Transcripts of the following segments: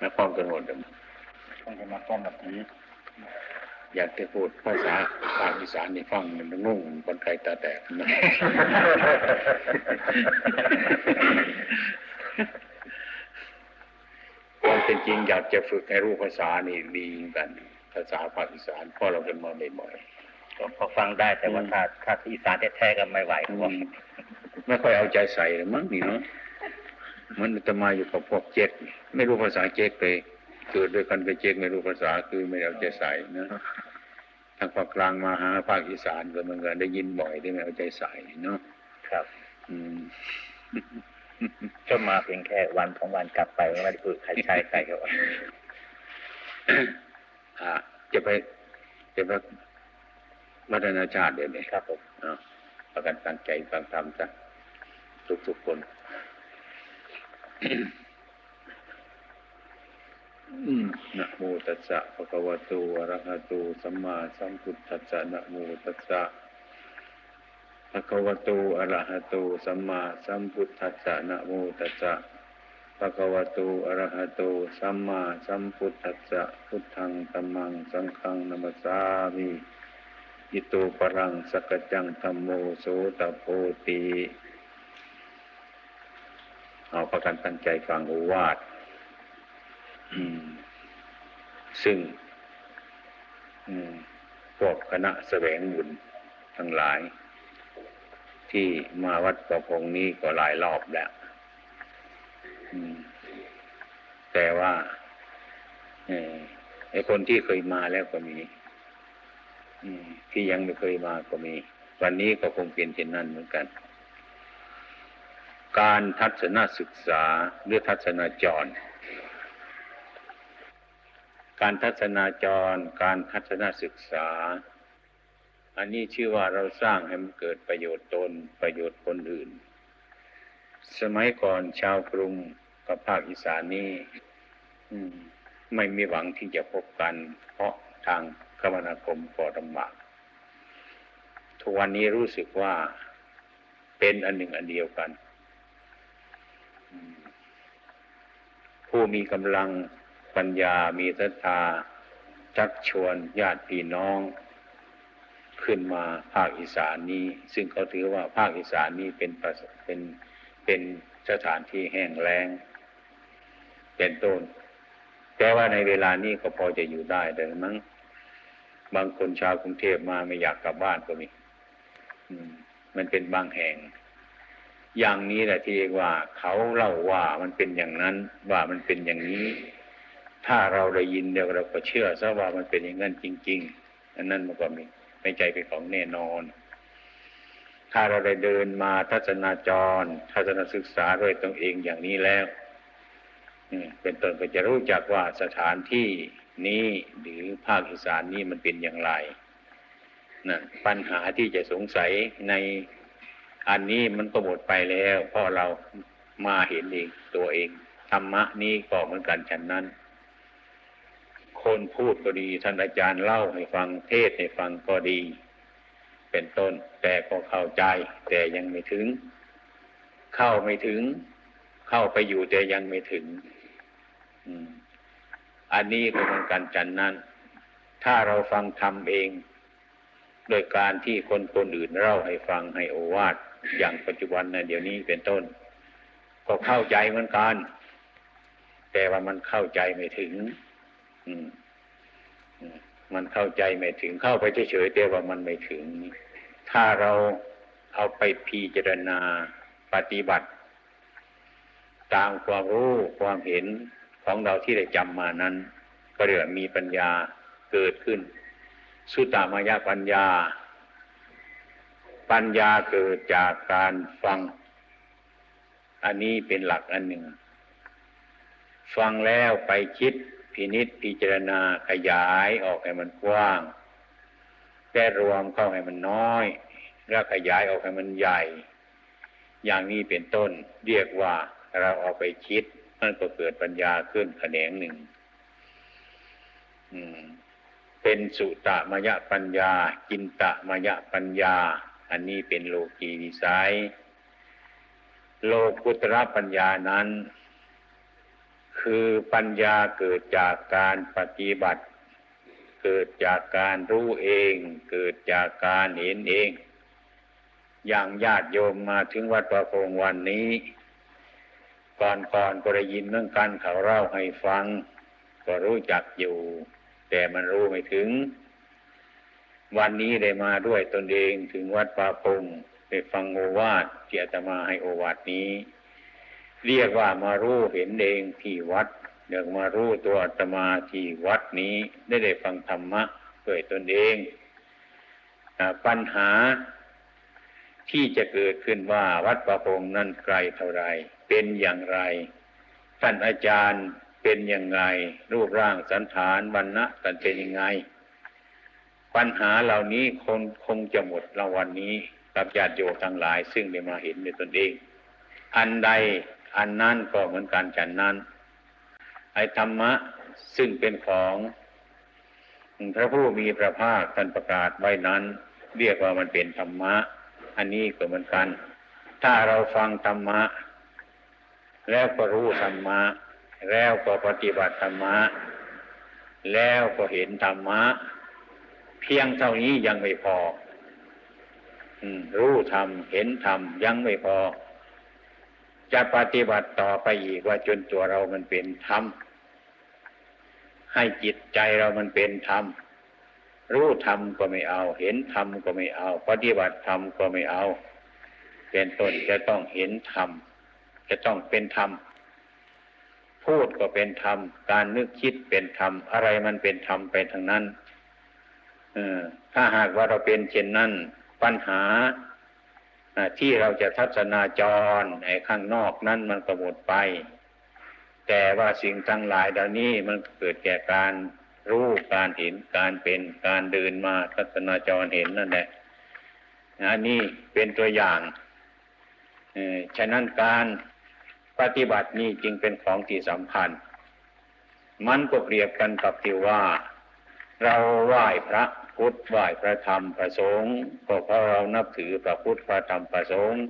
มาพร้อมกันหมดเลยต้องจะมาต้อนแบบนี้อยากจะพูดภาษาภาคอีสานนี่ฟังมันงงคนไทยตาแตกนะความเป็นจริงอยากจะฝึกให้รู้ภาษานี่ดีกัน ภาษาภาคอีสานเพราะเราเป็นมาบ่อยก็พอฟังได้แต่ว่าถ้าถ้าที่อีสานแท้ๆก็ไม่ไหวๆเพอืราะว่ามไม่ค่อยเอาใจใส่เลยมั้งนี่เนาะ มันจะมาอยู่กับพวกเจ๊กไม่รู้ภาษาเจ๊กเลยเกิดด้วยกันกับเจ๊กไม่รู้ภาษาคือไม่เอาใจใส่นะทางภาคกลางมาหาภาคอีสานก็เหมือนกันได้ยินบ่อยที่ไม่เอาใจใส่เนาะครับ อืมก็มาเพียงแค่วันของวันกลับไปไม่ได้พูดใครใช้ใครก็ว่าอ่าจะไปจะไปวัฒนาชาติเดี๋ยวนี้ครับผมเอาประกันตั้งใจฟังธรรมซะทุกทุกๆคนอืม นะโมตัสสะภะคะวะโตอะระหะโตสัมมาสัมพุทธัสสะนะโมตัสสะภะคะวะโตอะระหะโตสัมมาสัมพุทธัสสะนะโมตัสสะภะคะวะโตอะระหะโตสัมมาสัมพุทธัสสะพุทธังธัมมังสังฆังนัมสสามิอิโตปรังสกกจังธัมโมโสตโพติ เอาประกันตั้งใจฟังโอวาทซึ่งพวกคณะแสวงบุญทั้งหลาย ที่มาวัดประพงนี้ก็หลายรอบแล้วแต่ว่าไอ้คนที่เคยมาแล้วก็มีที่ยังไม่เคยมาก็มี วันนี้ก็คงเป็นเช่นนั้นเหมือนกัน การทัศนศึกษาหรือทัศนาจร การทัศนาจร การทัศนศึกษา อันนี้ชื่อว่าเราสร้างให้มันเกิดประโยชน์ตนประโยชน์คนอื่น สมัยก่อนชาวกรุงกับภาคอีสานนี่ไม่มีหวังที่จะพบกัน เพราะทางคมนาคมก็ลำบากทุกวันนี้รู้สึกว่าเป็นอันหนึ่งอันเดียวกัน ผู้มีกำลังปัญญามีศรัทธาชักชวนญาติพี่น้อง ขึ้นมาภาคอีสานนี้ ซึ่งเขาถือว่าภาคอีสานนี้เป็นสเป็นเป็นสถานที่แห้งแล้ง เป็นต้น แต่ว่าในเวลานี้ก็พอจะอยู่ได้แต่มั้งบางคนชาวกรุงเทพมาไม่อยากกลับบ้านก็มีมันเป็นบางแห่ง อย่างนี้แหละที่เรียกว่าเขาเล่าว่ามันเป็นอย่างนั้นว่ามันเป็นอย่างนี้ ถ้าเราได้ยินเดี๋ยวเราก็เชื่อซะว่ามันเป็นอย่างนั้นจริง ๆ อันนั้นมันก็มีไม่ใจเป็นของแน่นอน ถ้าเราได้เดินมาทัศนาจร ทัศนศึกษาด้วยตนเองอย่างนี้แล้วเป็นต้นก็จะรู้จักว่าสถานที่นี้หรือภาคอีสานนี้มันเป็นอย่างไรนั่นปัญหาที่จะสงสัยใน อันนี้มันก็หมดไปแล้วเพราะเรามาเห็นเองตัวเองธรรมะนี้ก็เหมือนกันฉันนั้น คนพูดก็ดีท่านอาจารย์เล่าให้ฟังเทศให้ฟังก็ดี เป็นต้น แต่ก็เข้าใจ แต่ยังไม่ถึง เข้าไม่ถึง เข้าไปอยู่แต่ยังไม่ถึงอันนี้ก็เหมือนกันฉันนั้น ถ้าเราฟังธรรมเอง โดยการที่คนคนอื่นเล่าให้ฟังให้โอวาท อย่างปัจจุบันนะเดี๋ยวนี้เป็นต้น ก็เข้าใจเหมือนกัน แต่ว่ามันเข้าใจไม่ถึง อืมมันเข้าใจไม่ถึงเข้าไปเฉยๆแต่ว่ามันไม่ถึง ถ้าเราเอาไปพิจารณาปฏิบัติ ตามความรู้ความเห็นของเราที่ได้จำมานั้น ก็เรียกมีปัญญาเกิดขึ้น สุตตามายปัญญา ปัญญาเกิดจากการฟัง อันนี้เป็นหลักอันหนึ่ง ฟังแล้วไปคิดพินิษพิจารณาขยายออกให้มันกว้าง แต่รวมเข้าให้มันน้อย แล้วขยายออกให้มันใหญ่ อย่างนี้เป็นต้น เรียกว่าเราเอาไปคิดมันก็เกิดปัญญาขึ้นแขนงหนึ่งเป็นสุตะมยปัญญา กินตะมยปัญญา อันนี้เป็นโลกีวิสัย โลกุตระปัญญานั้น คือปัญญาเกิดจากการปฏิบัติ เกิดจากการรู้เอง เกิดจากการเห็นเอง อย่างญาติโยมมาถึงวัดประพงวันนี้ ก่อนก่อนก็ได้ยินเรื่องการเขาเล่าให้ฟัง ก็รู้จักอยู่ แต่มันรู้ไม่ถึง วันนี้ได้มาด้วยตนเองถึงวัดป่าพงได้ฟังโอวาทที่อาตมาให้โอวาทนี้ เรียกว่ามารู้เห็นเองที่วัดเดี๋ยวมารู้ตัวอาตมาที่วัดนี้ ได้ได้ฟังธรรมะด้วยตนเองปัญหาที่จะเกิดขึ้นว่าวัดประพงนั้นไกลเท่าไร เป็นอย่างไร ท่านอาจารย์เป็นอยังไงรูปร่างสันฐานวันณะกันเป็นยังไง ปัญหาเหล่านี้คงคงจะหมดรางวันนี้กับญาติโยมทั้งหลาย ซึ่งได้มาเห็นในตนเอง อันใดอันนั้นก็เหมือนกันฉันนั้น ไอธรรมะซึ่งเป็นของพระผู้มีพระภาคท่านประกาศไว้นั้น เรียกว่ามันเป็นธรรมะ อันนี้ก็เหมือนกัน ถ้าเราฟังธรรมะ แล้วก็รู้ธรรมะ แล้วก็ปฏิบัติธรรมะ แล้วก็เห็นธรรมะ เพียงเท่านี้ยังไม่พอรู้ธรรมเห็นธรรมยังไม่พอ จะปฏิบัติต่อไปอีกว่าจนตัวเรามันเป็นธรรมให้จิตใจเรามันเป็นธรรมรู้ธรรมก็ไม่เอา เห็นธรรมก็ไม่เอา ปฏิบัติธรรมก็ไม่เอา เป็นต้นจะต้องเห็นธรรมจะต้องเป็นธรรมพูดก็เป็นธรรม การนึกคิดเป็นธรรม อะไรมันเป็นธรรมไปทางนั้น ถ้าหากว่าเราเป็นเช่นนั้นปัญหาที่เราจะทัศนาจรในข้างนอกนั้นมันก็หมดไป แต่ว่าสิ่งทั้งหลายเหล่านี้มันเกิดแก่การรู้การเห็นการเป็นการเดินมาทัศนาจรเห็นนั่นแหละอันนี้เป็นตัวอย่างฉะนั้นการปฏิบัตินี้จึงเป็นของที่สำคัญ มันก็เปรียบกันกับที่ว่า เราไหว้พระ พุทธไหว้พระธรรมพระสงฆ์ก็เพราะเรานับถือพระพุทธพระธรรมพระสงฆ์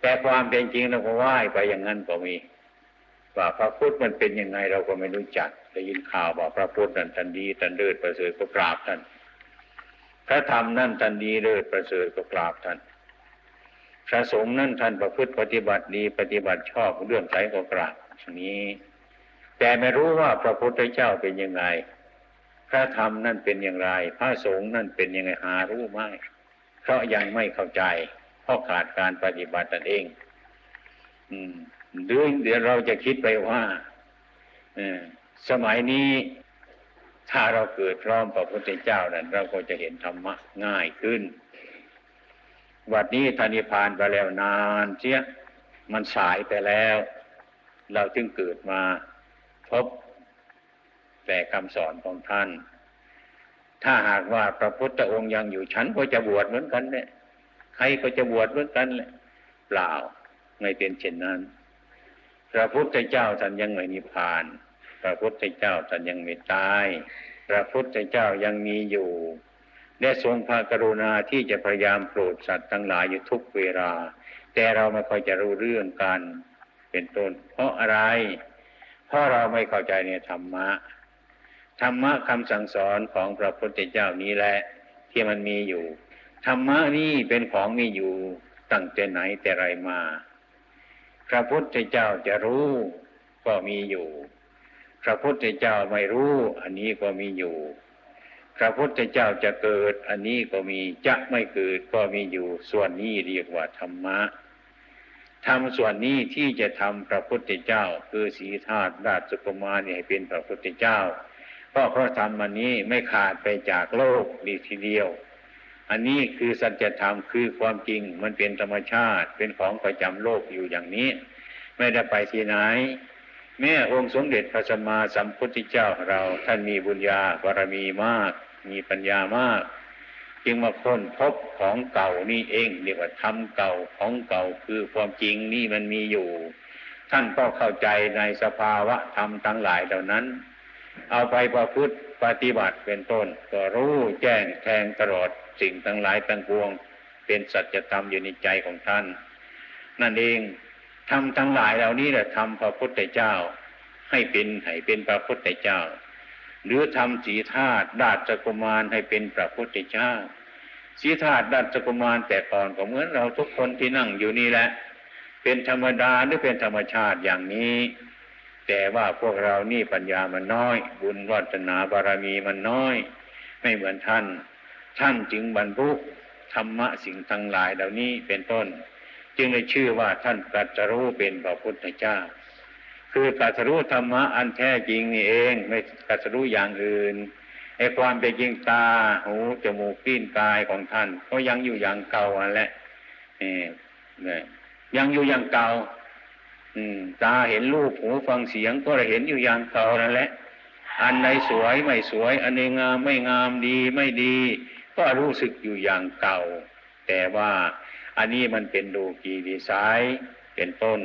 แต่ความเป็นจริงเราก็ไหว้ไปอย่างนั้นก็มีว่าพระพุทธมันเป็นยังไงเราก็ไม่รู้จักได้ยินข่าวว่าพระพุทธนั้นทันดีทันเลิศประเสริฐก็กราบท่านพระธรรมนั่นทันดีเลิศประเสริฐก็กราบท่านพระสงฆ์นั่นท่านประพฤติปฏิบัติดีปฏิบัติชอบเรื่องใสก็กราบนี้ แต่ไม่รู้ว่าพระพุทธเจ้าเป็นยังไง พระธรรมนั่นเป็นอย่างไร พระสงฆ์นั่นเป็นยังไงหารู้ไหมเพราะยังไม่เข้าใจ เพราะขาดการปฏิบัติตนเอง อืมเดี๋ยวเดี๋ยวเราจะคิดไปว่าสมัยนี้ถ้าเราเกิดพร้อมพระพุทธเจ้านั้นเราก็จะเห็นธรรมะง่ายขึ้น วัดนี้ธนิพานไปแล้วนานเชียมันสายไปแล้ว เราจึงเกิดมาพบ แต่คำสอนของท่าน ถ้าหากว่าพระพุทธองค์ยังอยู่ฉันก็จะบวชเหมือนกันเนี่ยใครก็จะบวชเหมือนกันเลยเปล่าไม่เป็นเช่นนั้น พระพุทธเจ้าท่านยังไม่นิพพาน พระพุทธเจ้าท่านยังไม่ตาย พระพุทธเจ้ายังมีอยู่และทรงพระกรุณาที่จะพยายามโปรดสัตว์ทั้งหลายอยู่ทุกเวลา แต่เราไม่ค่อยจะรู้เรื่องกัน เป็นต้น เพราะอะไร เพราะเราไม่เข้าใจในธรรมะ ธรรมะคำสั่งสอนของพระพุทธเจ้านี้แหละที่มันมีอยู่ ธรรมะนี่เป็นของมีอยู่ตั้งแต่ไหนแต่ไรมา พระพุทธเจ้าจะรู้ก็มีอยู่ พระพุทธเจ้าไม่รู้ อันนี้ก็มีอยู่ พระพุทธเจ้าจะเกิด อันนี้ก็มีจะไม่เกิดก็มีอยู่ ส่วนนี้เรียกว่าธรรมะทำส่วนนี้ที่จะทำพระพุทธเจ้า คือสีธาตุราชกุมารให้เป็นพระพุทธเจ้า ก็เพราะธรรมอันนี้ไม่ขาดไปจากโลกดีทีเดียว อันนี้คือสัจธรรมคือความจริงมันเป็นธรรมชาติเป็นของประจำโลกอยู่อย่างนี้ ไม่ได้ไปที่ไหน แม่องค์สมเด็จพระสัมมาสัมพุทธเจ้าเราท่านมีบุญญาบารมีมาก มีปัญญามาก จึงมาค้นพบของเก่านี่เองเรียกว่าธรรมเก่าของเก่าคือความจริงนี่มันมีอยู่ ท่านก็เข้าใจในสภาวะธรรมทั้งหลายเหล่านั้น เอาไปประพฤติปฏิบัติเป็นต้น ก็รู้แจ้งแทงตลอดสิ่งทั้งหลายตั้งปวง เป็นสัจธรรมอยู่ในใจของท่าน นั่นเองทำทั้งหลายเหล่านี้แหละทำพระพุทธเจ้า ให้เป็นให้เป็นพระพุทธเจ้า หรือทำสีธาตุราชกุมารให้เป็นพระพุทธเจ้าสีธาตุราชกุมารแต่ก่อนก็เหมือนเราทุกคนที่นั่งอยู่นี่แหละ เป็นธรรมดาหรือเป็นธรรมชาติอย่างนี้ แต่ว่าพวกเรานี่ปัญญามันน้อย บุญวัฒนาบารมีมันน้อย ไม่เหมือนท่าน ท่านจึงบรรลุธรรมะสิ่งทั้งหลายเหล่านี้เป็นต้น จึงได้ชื่อว่าท่านตรัสรู้เป็นพระพุทธเจ้า คือตรัสรู้ธรรมะอันแท้จริงนี่เองไม่ตรัสรู้อย่างอื่นไอ้ความเป็นจริงตาหูจมูกลิ้นกายของท่าน ก็ยังอยู่อย่างเก่าอันแหละนี่ยังอยู่อย่างเก่า ตาเห็นรูปหูฟังเสียงก็เห็นอยู่อย่างเก่านั่นแหละ อันไหนสวยไม่สวย อันไหนงามไม่งามดีไม่ดี ก็รู้สึกอยู่อย่างเก่า แต่ว่าอันนี้มันเป็นดูกีดีไซน์เป็นต้น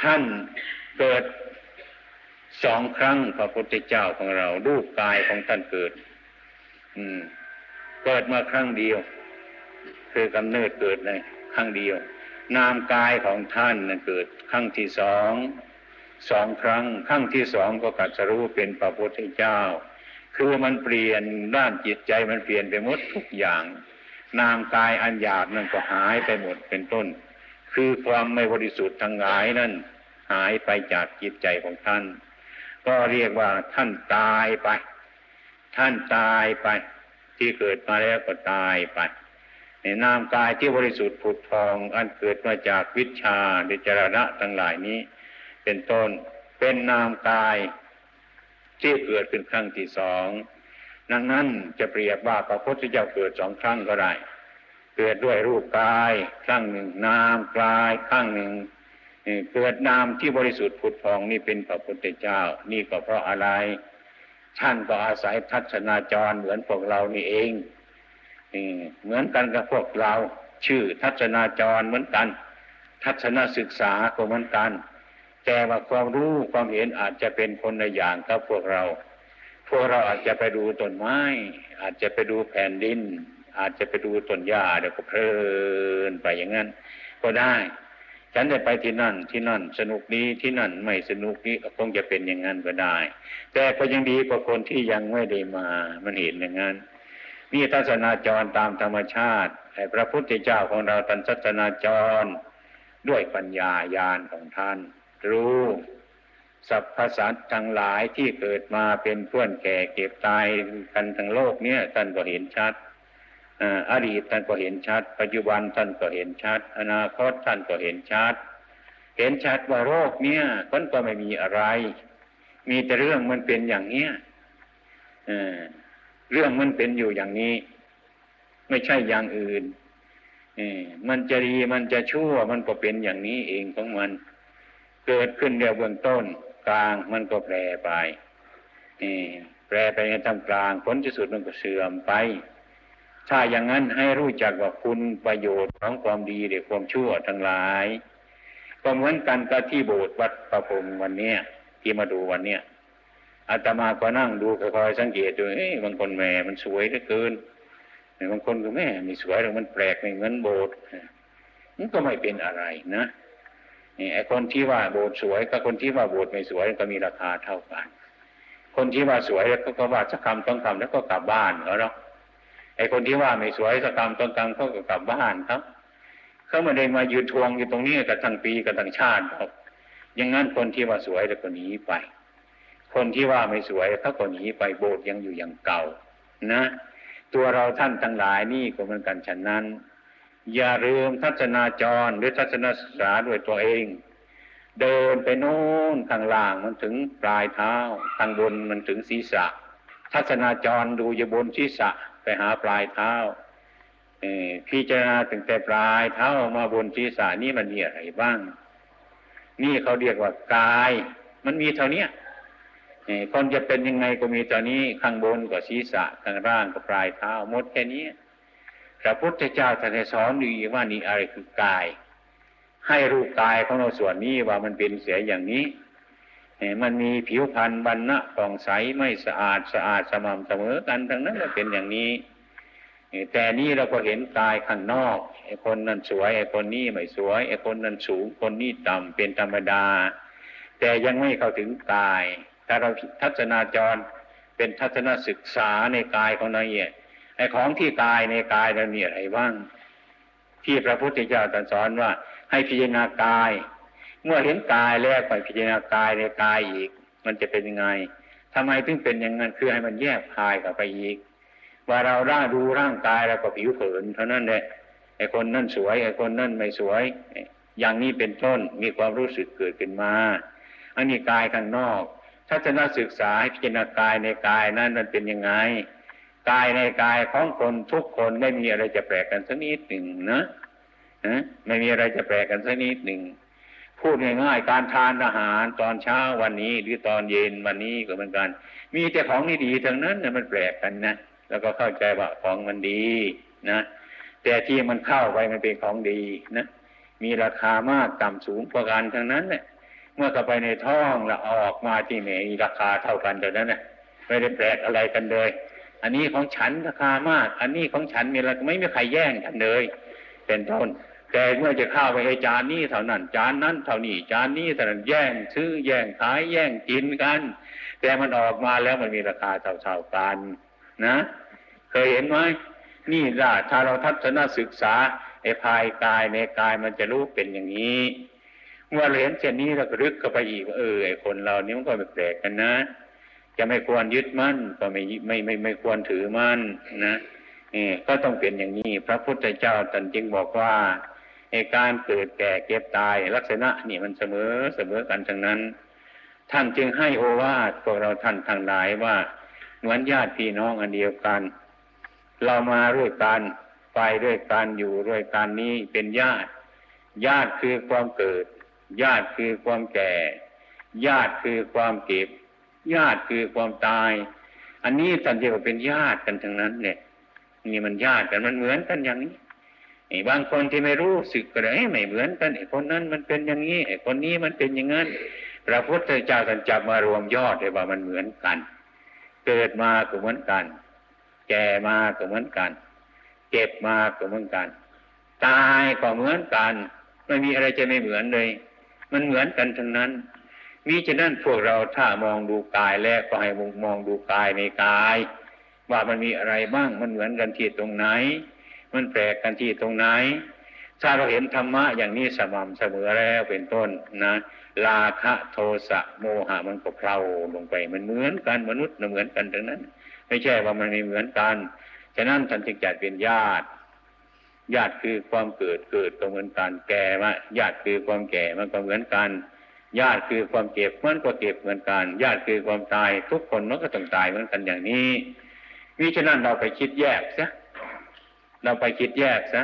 ท่านเกิดสองครั้งพระพุทธเจ้าของเรารูปกายของท่านเกิด อืม เกิดมาครั้งเดียว คือกำเนิดเกิดในครั้งเดียว นามกายของท่านเกิดครั้งที่สองสองครั้งครั้งที่สองก็กัดสรู้เป็นพระพุทธเจ้า คือมันเปลี่ยนด้านจิตใจมันเปลี่ยนไปหมดทุกอย่าง นามกายอันหยาบนั่นก็หายไปหมดเป็นต้น คือความไม่บริสุทธิ์ทั้งหลายนั่นหายไปจากจิตใจของท่าน ก็เรียกว่าท่านตายไป ท่านตายไป ที่เกิดมาแล้วก็ตายไป นนามกายที่บริสุทธิ์ผุดพอง อันเกิดมาจากวิชาดิจรณะทั้งหลายนี้ เป็นต้นเป็นนามกาย ที่เกิดขึ้นครั้งที่สองดังนั้นจะเปรียบว่าพระพุทธเจ้าเกิดสองครั้งก็ได้เกิดด้วยรูปกายครั้งหนึ่งนามกายครั้งหนึ่งเกิดนามที่บริสุทธิ์ผุดพองนี่เป็นพระพุทธเจ้า นี่ก็เพราะอะไร ท่านก็อาศัยทัศนาจรเหมือนพวกเรานี่เอง เหมือนกันกับพวกเรา ชื่อทัศนาจรเหมือนกัน ทัศนศึกษาก็เหมือนกัน แต่ว่าความรู้ความเห็นอาจจะเป็นคนละอย่างกับพวกเรา พวกเราอาจจะไปดูต้นไม้ อาจจะไปดูแผ่นดิน อาจจะไปดูต้นหญ้าเดี๋ยวก็เพลินไปอย่างนั้น ก็ได้ฉันได้ไปที่นั่นที่นั่นสนุกนี้ที่นั่นไม่สนุกนี้คงจะเป็นอย่างนั้นก็ได้ แต่ก็ยังดีกว่าคนที่ยังไม่ได้มา มันเห็นอย่างนั้น นี่ทัศนาจรตามธรรมชาติแต่พระพุทธเจ้าของเราตันทัศนาจร ด้วยปัญญาญาณของท่าน รู้สรรพสัตว์ทั้งหลายที่เกิดมาเป็นเพื่อนแก่เก็บตายกันทั้งโลกเนี่ยท่านก็เห็นชัดอดีตท่านก็เห็นชัด ปัจจุบันท่านก็เห็นชัด อนาคตท่านก็เห็นชัด เห็นชัดว่าโรคเนี่ยมันก็ไม่มีอะไร มีแต่เรื่องมันเป็นอย่างเนี้ย เรื่องมันเป็นอยู่อย่างนี้ ไม่ใช่อย่างอื่นมันจะดีมันจะชั่วมันก็เป็นอย่างนี้เองของมัน เกิดขึ้นเดียวเบื้องต้น กลางมันก็แปรไปแปรไปในทำกลางผลที่สุดมันก็เสื่อมไป ถ้าอย่างนั้นให้รู้จักว่าคุณประโยชน์ของความดีหรือความชั่วทั้งหลายก็เหมือนกันกับที่โบสถ์วัดประพงวันเนี้ยที่มาดูวันเนี้ย อาตมาก็นั่งดูคอยสังเกตดูเอ้บางคนแม่มันสวยเหลือเกินบางคนก็แม่มีสวยแต่มันแปลกไม่เหมือนโบสถ์มันก็ไม่เป็นอะไรนะไอ้คนที่ว่าโบสถ์สวยกับคนที่ว่าโบสถ์ไม่สวยก็มีราคาเท่ากัน คนที่ว่าสวยแล้วก็ว่าสักคำต้องคำแล้วก็กลับบ้านเขาเนาะไอ้คนที่ว่าไม่สวยสักคำต้องคำเขาก็กลับบ้านครับเขาไม่ได้มายืนทวงอยู่ตรงนี้กับทั้งปีกับทั้งชาติครับอย่างนั้นคนที่ว่าสวยแล้วก็หนีไป คนที่ว่าไม่สวยเขาก็หนีไปโบสถ์ยังอยู่อย่างเก่า นะ ตัวเราท่านทั้งหลายนี่ก็เหมือนกันฉะนั้น อย่าลืมทัศนาจรหรือทัศนศึกษาด้วยตัวเอง เดินไปโน่นข้างล่างมันถึงปลายเท้าข้างบนมันถึงศีรษะ ทัศนาจรดูอย่าบนศีรษะไปหาปลายเท้าพิจารณาถึงแต่ปลายเท้ามาบนศีรษะนี่มันมีอะไรบ้าง นี่เขาเรียกว่ากาย มันมีเท่านี้ คนจะเป็นยังไงก็มีตอนนี้ข้างบนก็ศีรษะข้างล่างก็ปลายเท้าหมดแค่นี้พระพุทธเจ้าท่านสอนดีว่านี่อะไรคือกาย ให้รูปกายของเราส่วนนี้ว่ามันเป็นเสียอย่างนี้มันมีผิวพรรณบรรณะผ่องใสไม่สะอาดสะอาดสม่ำเสมอกันทั้งนั้นก็เป็นอย่างนี้ แต่นี้เราก็เห็นกายข้างนอกไอ้คนนั้นสวยไอ้คนนี้ไม่สวยไอ้คนนั้นสูงคนนี้ต่ำเป็นธรรมดา แต่ยังไม่เข้าถึงกาย ถ้าเราทัศนาจรเป็นทัศนศึกษาในกายของเราเนี่ยไอ้ของที่กายในกายเรามีอะไรบ้างที่พระพุทธเจ้าตรัสสอนว่า ให้พิจารณากาย เมื่อเห็นกายแล้วไปพิจารณากายในกายอีก มันจะเป็นยังไงทำไมถึงเป็นอย่างนั้นคือให้มันแยกกายกับไปอีก ว่าเราร่าดูร่างกายเราก็ผิวเผินเท่านั้นแหละไอ้คนนั่นสวยไอ้คนนั่นไม่สวย อย่างนี้เป็นต้นมีความรู้สึกเกิดขึ้นมา อันนี้กายข้างนอก ทัศนศึกษาให้พิจารณากายในกายนั้นมันเป็นยังไง กายในกายของคนทุกคนไม่มีอะไรจะแปลกกันสักนิดหนึ่งนะนะไม่มีอะไรจะแปลกกันสักนิดหนึ่งพูดง่ายๆการทานอาหารตอนเช้าวันนี้ หรือตอนเย็นวันนี้ก็เหมือนกัน มีแต่ของดีๆทั้งนั้นนะมันแปลกกันนะแล้วก็เข้าใจว่าของมันดีนะแต่ที่มันเข้าไปมันเป็นของดีนะมีราคามากต่ำสูงประการทั้งนั้นเนี่ย เมื่อเข้าไปในท้องแล้วออกมาที่ไหนราคาเท่ากันเท่านั้นนะไม่ได้แปลกอะไรกันเลย อันนี้ของฉันราคามาก อันนี้ของฉันมีอะไรไม่มีใครแย่งกันเลย เป็นต้นแต่เมื่อจะเข้าไปไอ้จานนี้เท่านั้น จานนั้นเท่านี้จานนี้เท่านั้นแย่งซื้อแย่งขายแย่งกินกัน แต่มันออกมาแล้วมันมีราคาเท่าๆกันนะ เคยเห็นไหมนี่ล่ะถ้าเราทัศนศึกษาไอ้ภายกายในกายมันจะรู้เป็นอย่างนี้ เมื่อเราเห็นเช่นนี้เราก็ลึกเข้าไปอีกเออไอคนเรานี่มันก็แปลกกันนะ จะไม่ควรยึดมั่นก็ไม่ไม่ไม่ไม่ควรถือมั่นนะนี่ก็ต้องเป็นอย่างนี้ พระพุทธเจ้าตรัสจึงบอกว่าไอ้การเกิดแก่เก็บตายลักษณะนี่มันเสมอเสมอกันทั้งนั้น ท่านจึงให้โอวาทพวกเราท่านทั้งหลายว่าเหมือนญาติพี่น้องอันเดียวกัน เรามาด้วยกันไปด้วยกันอยู่ด้วยกันนี้เป็นญาติ ญาติคือความเกิด ญาติคือความแก่ ญาติคือความเก็บ ญาติคือความตาย อันนี้ท่านเรียวเป็นญาติกันทั้งนั้นเนี่ยนี่มันญาติกันมันเหมือนกันอย่างนี้ไอ้บางคนที่ไม่รู้สึกก็เลยไม่เหมือนกันไอ้คนนั้นมันเป็นอย่างนี้ไอ้คนนี้มันเป็นอย่างนั้นพระพุทธเจ้าท่านจับมารวมยอดเลยว่ามันเหมือนกัน เกิดมาก็เหมือนกัน แก่มาก็เหมือนกัน เก็บมาก็เหมือนกัน ตายก็เหมือนกัน ไม่มีอะไรจะไม่เหมือนเลย มันเหมือนกันทั้งนั้นมิฉะนั้นพวกเราถ้ามองดูกายแล้วก็ให้มองดูกายในกาย ว่ามันมีอะไรบ้างมันเหมือนกันที่ตรงไหน มันแปลกกันที่ตรงไหน ถ้าเราเห็นธรรมะอย่างนี้สม่ำเสมอแล้วเป็นต้นนะลาคะโทสะโมหะมันก็เพลาลงไปมันเหมือนกันมนุษย์เหมือนกันทั้งนั้น ไม่ใช่ว่ามันไม่เหมือนกัน ฉะนั้นท่านจึงจัดเป็นญาติ ญาติคือความเกิดเกิดก็เหมือนกันแก่มาญาติคือความแก่มันก็เหมือนกัน ญาติคือความเก็บมันก็เก็บเหมือนกัน ญาติคือความตายทุกคนมันก็ต้องตายเหมือนกันอย่างนี้มิฉะนั้นเราไปคิดแยกซะเราไปคิดแยกซะ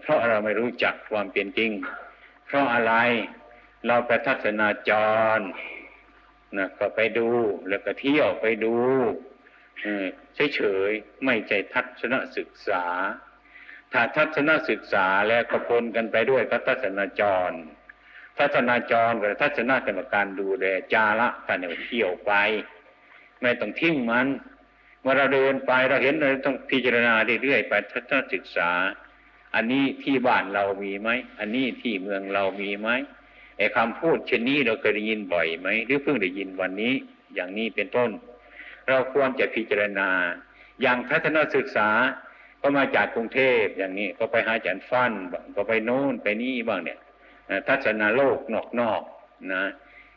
เพราะเราไม่รู้จักความเป็นจริง เพราะอะไรเราไปทัศนาจรนะก็ไปดูแล้วก็เที่ยวไปดูเฉยๆไม่ใจทัศนศึกษา ถ้าทัศนศึกษาแล้วก็ปนกันไปด้วยก็ทัศนาจร ทัศนาจรกับทัศนากรรมการดูแลจาระกันเนี่ยเที่ยวไป ไม่ต้องทิ้งมันเมื่อเราเดินไปเราเห็นเราต้องพิจารณาเรื่อยๆไปทัศนศึกษา อันนี้ที่บ้านเรามีไหมอันนี้ที่เมืองเรามีไหมไอ้คำพูดเช่นนี้เราเคยได้ยินบ่อยไหมหรือเพิ่งได้ยินวันนี้ อย่างนี้เป็นต้น เราควรจะพิจารณา อย่างทัศนศึกษา ก็มาจากกรุงเทพอย่างนี้ ก็ไปหาอาจารย์ฟันบ้างก็ไปโน่นไปนี่บ้างเนี่ยทัศนาโลกนอกๆนะ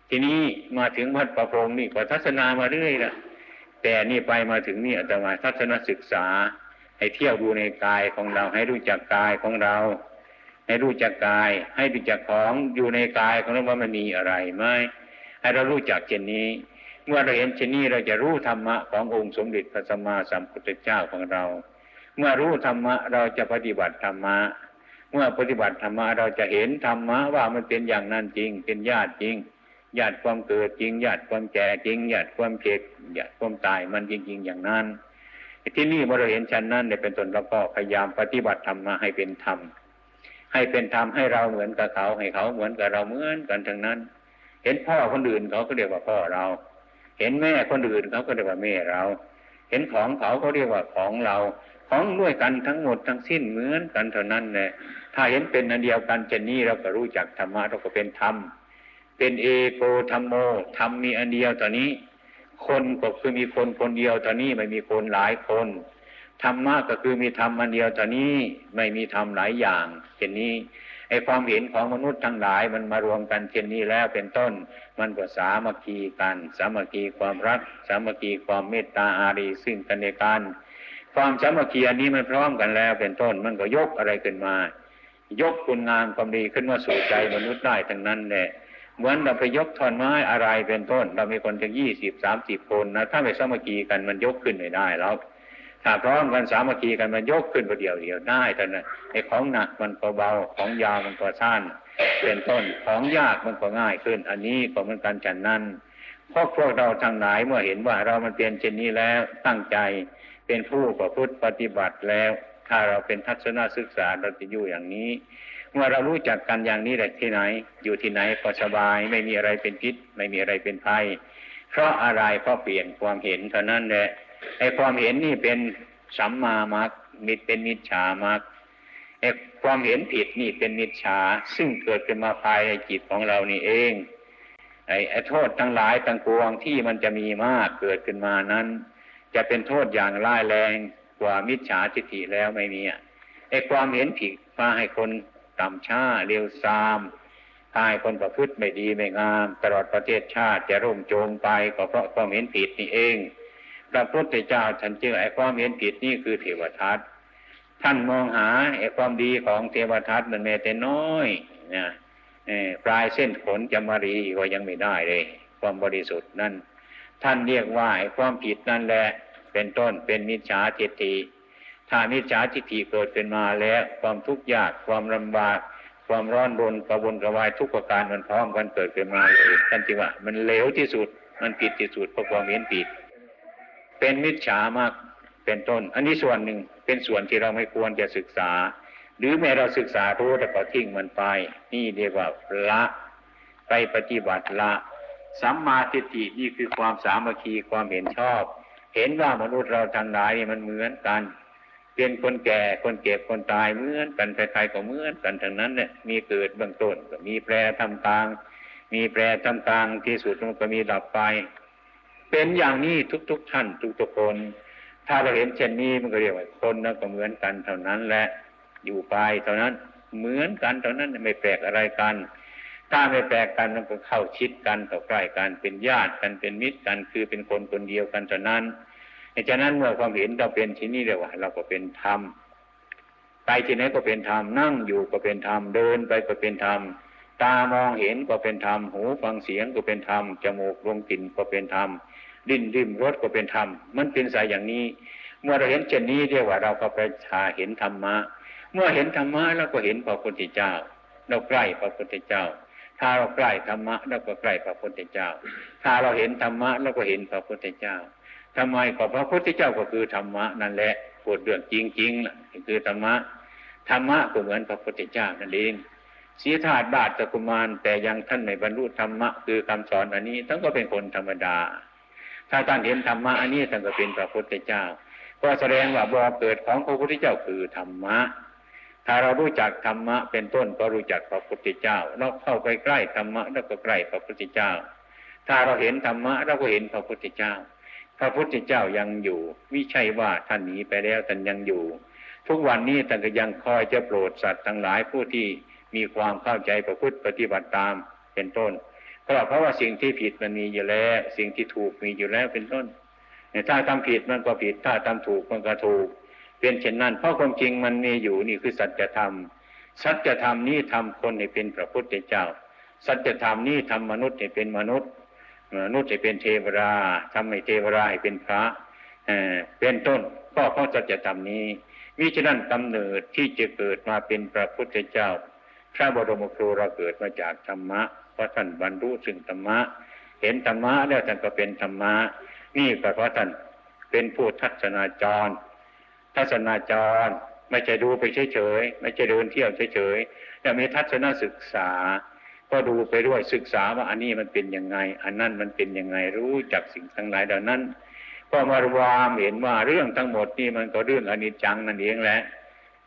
ทีนี้มาถึงวัดประพงนี่ก็ทัศนามาเรื่อยละแต่นี่ไปมาถึงนี่อาตมาทัศนศึกษา ให้เที่ยวดูในกายของเรา ให้รู้จักกายของเรา ให้รู้จักกาย ให้รู้จักของอยู่ในกายของเราว่ามันมีอะไรไหมให้เรารู้จักเช่นนี้ เมื่อเราเห็นเช่นนี้เราจะรู้ธรรมะขององค์สมเด็จพระสัมมาสัมพุทธเจ้าของเรา เมื่อรู้ธรรมะเราจะปฏิบัติธรรมะ เมื่อปฏิบัติธรรมะเราจะเห็นธรรมะว่ามันเป็นอย่างนั้นจริง เป็นญาติจริงญาติความเกิดจริงญาติความแก่จริงญาติความเก็บญาติความตายมันจริง ๆ อย่างนั้นที่นี่เมื่อเราเห็นชั้นนั้นเนี่ยเป็นตนเราก็พยายามปฏิบัติธรรมมาให้เป็นธรรมให้เป็นธรรมให้เราเหมือนกับเขาให้เขาเหมือนกับเราเหมือนกันทั้งนั้น เห็นพ่อคนอื่นเขาก็เรียกว่าพ่อเรา เห็นแม่คนอื่นเขาก็เรียกว่าแม่เรา เห็นของเขาเขาเรียกว่าของเรา ของด้วยกันทั้งหมดทั้งสิ้นเหมือนกันเท่านั้นแหละถ้าเห็นเป็นอันเดียวกันเช่นนี้เราก็รู้จักธรรมะเราก็เป็นธรรม เป็นเอโกธรรมโมธรรมมีอันเดียวตอนนี้ คนก็คือมีคนคนเดียวตอนนี้ไม่มีคนหลายคนธรรมะก็คือมีธรรมอันเดียวตอนนี้ไม่มีธรรมหลายอย่างเช่นนี้ไอความเห็นของมนุษย์ทั้งหลายมันมารวมกันเช่นนี้แล้วเป็นต้น มันก็สามัคคีกัน สามัคคีความรัก สามัคคีความเมตตาอารีซึ่งกันและกัน ความสามัคคีอันนี้มันพร้อมกันแล้ว เป็นต้นมันก็ยกอะไรขึ้นมา ยกคุณงามความดีขึ้นมาสู่ใจมนุษย์ได้ทั้งนั้นแหละเหมือนเราไปยกท่อนไม้อะไรเป็นต้น เรามีคนถึงยี่สิบสามสิบคนนะถ้าไม่สามัคคีกันมันยกขึ้นไม่ได้แล้วถ้าพร้อมกันสามัคคีกันมันยกขึ้นประเดียวเดียวได้แต่นะไอ้ของหนักมันก็เบาของยาวมันก็สั้นเป็นต้นของยากมันก็ง่ายขึ้น อันนี้ก็เหมือนกันฉันนั้นพวกพวกเราทั้งหลายเมื่อเห็นว่าเรามันเปลี่ยนเช่นนี้แล้วตั้งใจ เป็นผู้ประพฤติปฏิบัติแล้ว ถ้าเราเป็นทัศนศึกษาเราจะอยู่อย่างนี้เมื่อเรารู้จักกันอย่างนี้แหละที่ไหน อยู่ที่ไหนก็สบาย ไม่มีอะไรเป็นพิษ ไม่มีอะไรเป็นภัย เพราะอะไรเพราะเปลี่ยนความเห็นเท่านั้นแหละไอ้ความเห็นนี่เป็นสัมมามัคมิเป็นมิจฉามัคไอ้ความเห็นผิดนี่เป็นมิจฉาซึ่งเกิดขึ้นมาภายในจิตของเรานี่เองไอ้ไอ้โทษทั้งหลายทั้งปวงที่มันจะมีมากเกิดขึ้นมานั้น จะเป็นโทษอย่างร้ายแรงกว่ามิจฉาทิฏฐิแล้วไม่มีไอ้ความเห็นผิดพาให้คนต่ำช้าเร็วซามพาให้คนประพฤติไม่ดีไม่งาม ตลอดประเทศชาติจะร่มโจมไปก็เพราะความเห็นผิดนี่เองพระพุทธเจ้าท่านจึงไอ้ความเห็นผิดนี่คือเทวทัตท่านมองหาไอ้ความดีของเทวทัตมันแม้แต่น้อยนะปลายเส้นขนจมารีก็ยังไม่ได้เลย ความบริสุทธิ์นั่นท่านเรียกว่าไอ้ความผิดนั่นแหละ เป็นต้นเป็นมิจฉาทิฏฐิถ้ามิจฉาทิฏฐิเกิดเป็นมาแล้วความทุกข์ยากความลำบาก ความร้อนรนกระวนกระวายทุกประการมันพร้อมกันเกิดขึ้นมาเลยท่านจึงว่า มันเลวที่สุดมันผิดที่สุดเพราะความเห็นผิด เป็นมิจฉามากเป็นต้น อันนี้ส่วนหนึ่งเป็นส่วนที่เราไม่ควรจะศึกษา หรือแม้เราศึกษารู้แต่ก็ทิ้งมันไป นี่เรียกว่าละไปปฏิบัติละสัมมาทิฏฐินี่คือความสามัคคีความเห็นชอบ เห็นว่ามนุษย์เราทั้งหลายนี่มันเหมือนกัน เป็นคนแก่คนเก็บคนตายเหมือนกันใครๆก็เหมือนกันทั้งนั้นเนี่ยมีเกิดเบื้องต้นก็มีแปรทำกลาง มีแปรทำกลางที่สุดมันก็มีดับไป เป็นอย่างนี้ทุกๆท่านทุกๆคน ถ้าเราเห็นเช่นนี้มันก็เรียกว่าคนนั้นก็เหมือนกันเท่านั้นแหละอยู่ไปเท่านั้นเหมือนกันเท่านั้นไม่แปลกอะไรกัน ถ้าไม่แปลกกันมันก็เข้าชิดกันเข้าใกล้กันเป็นญาติกันเป็นมิตรกันคือเป็นคนคนเดียวกันเท่านั้นฉะนั้นเมื่อความเห็นเราเป็นที่นี่เรียกว่า เราก็เป็นธรรมไปที่ไหนก็เป็นธรรมนั่งอยู่ก็เป็นธรรมเดินไปก็เป็นธรรมตามองเห็นก็เป็นธรรมหูฟังเสียงก็เป็นธรรมจมูกลมกลิ่นก็เป็นธรรมดิ้นริมรถก็เป็นธรรมมันเป็นสายอย่างนี้ เมื่อเราเห็นเช่นนี้เรียกว่าเราก็ไปชาเห็นธรรมะ เมื่อเห็นธรรมะเราก็เห็นพระพุทธเจ้า เราใกล้พระพุทธเจ้า ถ้าเราใกล้ธรรมะเราก็ใกล้พระพุทธเจ้า ถ้าเราเห็นธรรมะเราก็เห็นพระพุทธเจ้าทำไมก็พระพุทธเจ้าก็คือธรรมะนั่นแหละพูดเรื่องจริงๆล่ะคือธรรมะธรรมะก็เหมือนพระพุทธเจ้านั่นเองสีธาตุบาทตะกุมารแต่ยังท่านไม่บรรลุธรรมะคือคำสอนอันนี้ท่านก็เป็นคนธรรมดา ถ้าท่านเห็นธรรมะอันนี้ท่านก็เป็นพระพุทธเจ้า ก็แสดงว่าบ่อเกิดของพระพุทธเจ้าคือธรรมะ ถ้าเรารู้จักธรรมะเป็นต้นก็รู้จักพระพุทธเจ้า เราเข้าไปใกล้ธรรมะแล้วก็ใกล้พระพุทธเจ้า ถ้าเราเห็นธรรมะเราก็เห็นพระพุทธเจ้า พระพุทธเจ้ายังอยู่ไม่ใช่ว่าท่านหนีไปแล้วท่านยังอยู่ ทุกวันนี้ท่านก็ยังคอยจะโปรดสัตว์ทั้งหลายผู้ที่มีความเข้าใจประพฤติปฏิบัติตามเป็นต้นเพราะเพราะว่าสิ่งที่ผิดมันมีอยู่แล้ว สิ่งที่ถูกมีอยู่แล้วเป็นต้นถ้าทำผิดมันก็ผิด ถ้าทำถูกมันก็ถูก เป็นเช่นนั้น เพราะความจริงมันมีอยู่นี่คือสัจธรรม สัจธรรมนี้ทำคนให้เป็นพระพุทธเจ้า สัจธรรมนี้ทำมนุษย์ให้เป็นมนุษย์ มนุษย์ให้เป็นเทวราทำให้เทวราให้เป็นพระเป็นต้นก็เพราะสัจธรรมนี้มิฉะนั้นกำเนิดที่จะเกิดมาเป็นพระพุทธเจ้า พระบรมครูเราเกิดมาจากธรรมะ เพราะท่านบรรลุซึ่งธรรมะ เห็นธรรมะแล้วท่านก็เป็นธรรมะ นี่ก็เพราะท่านเป็นผู้ทัศนาจร ทัศนาจร ไม่ใช่ดูไปเฉยๆไม่ใช่เดินเที่ยวเฉยๆแต่มีทัศนศึกษา ก็ดูไปด้วยศึกษาว่าอันนี้มันเป็นยังไง อันนั้นมันเป็นยังไงรู้จักสิ่งทั้งหลายเหล่านั้นก็มารวามเห็นว่าเรื่องทั้งหมดนี่มันก็เรื่องอนิจจังนั่นเองแหละ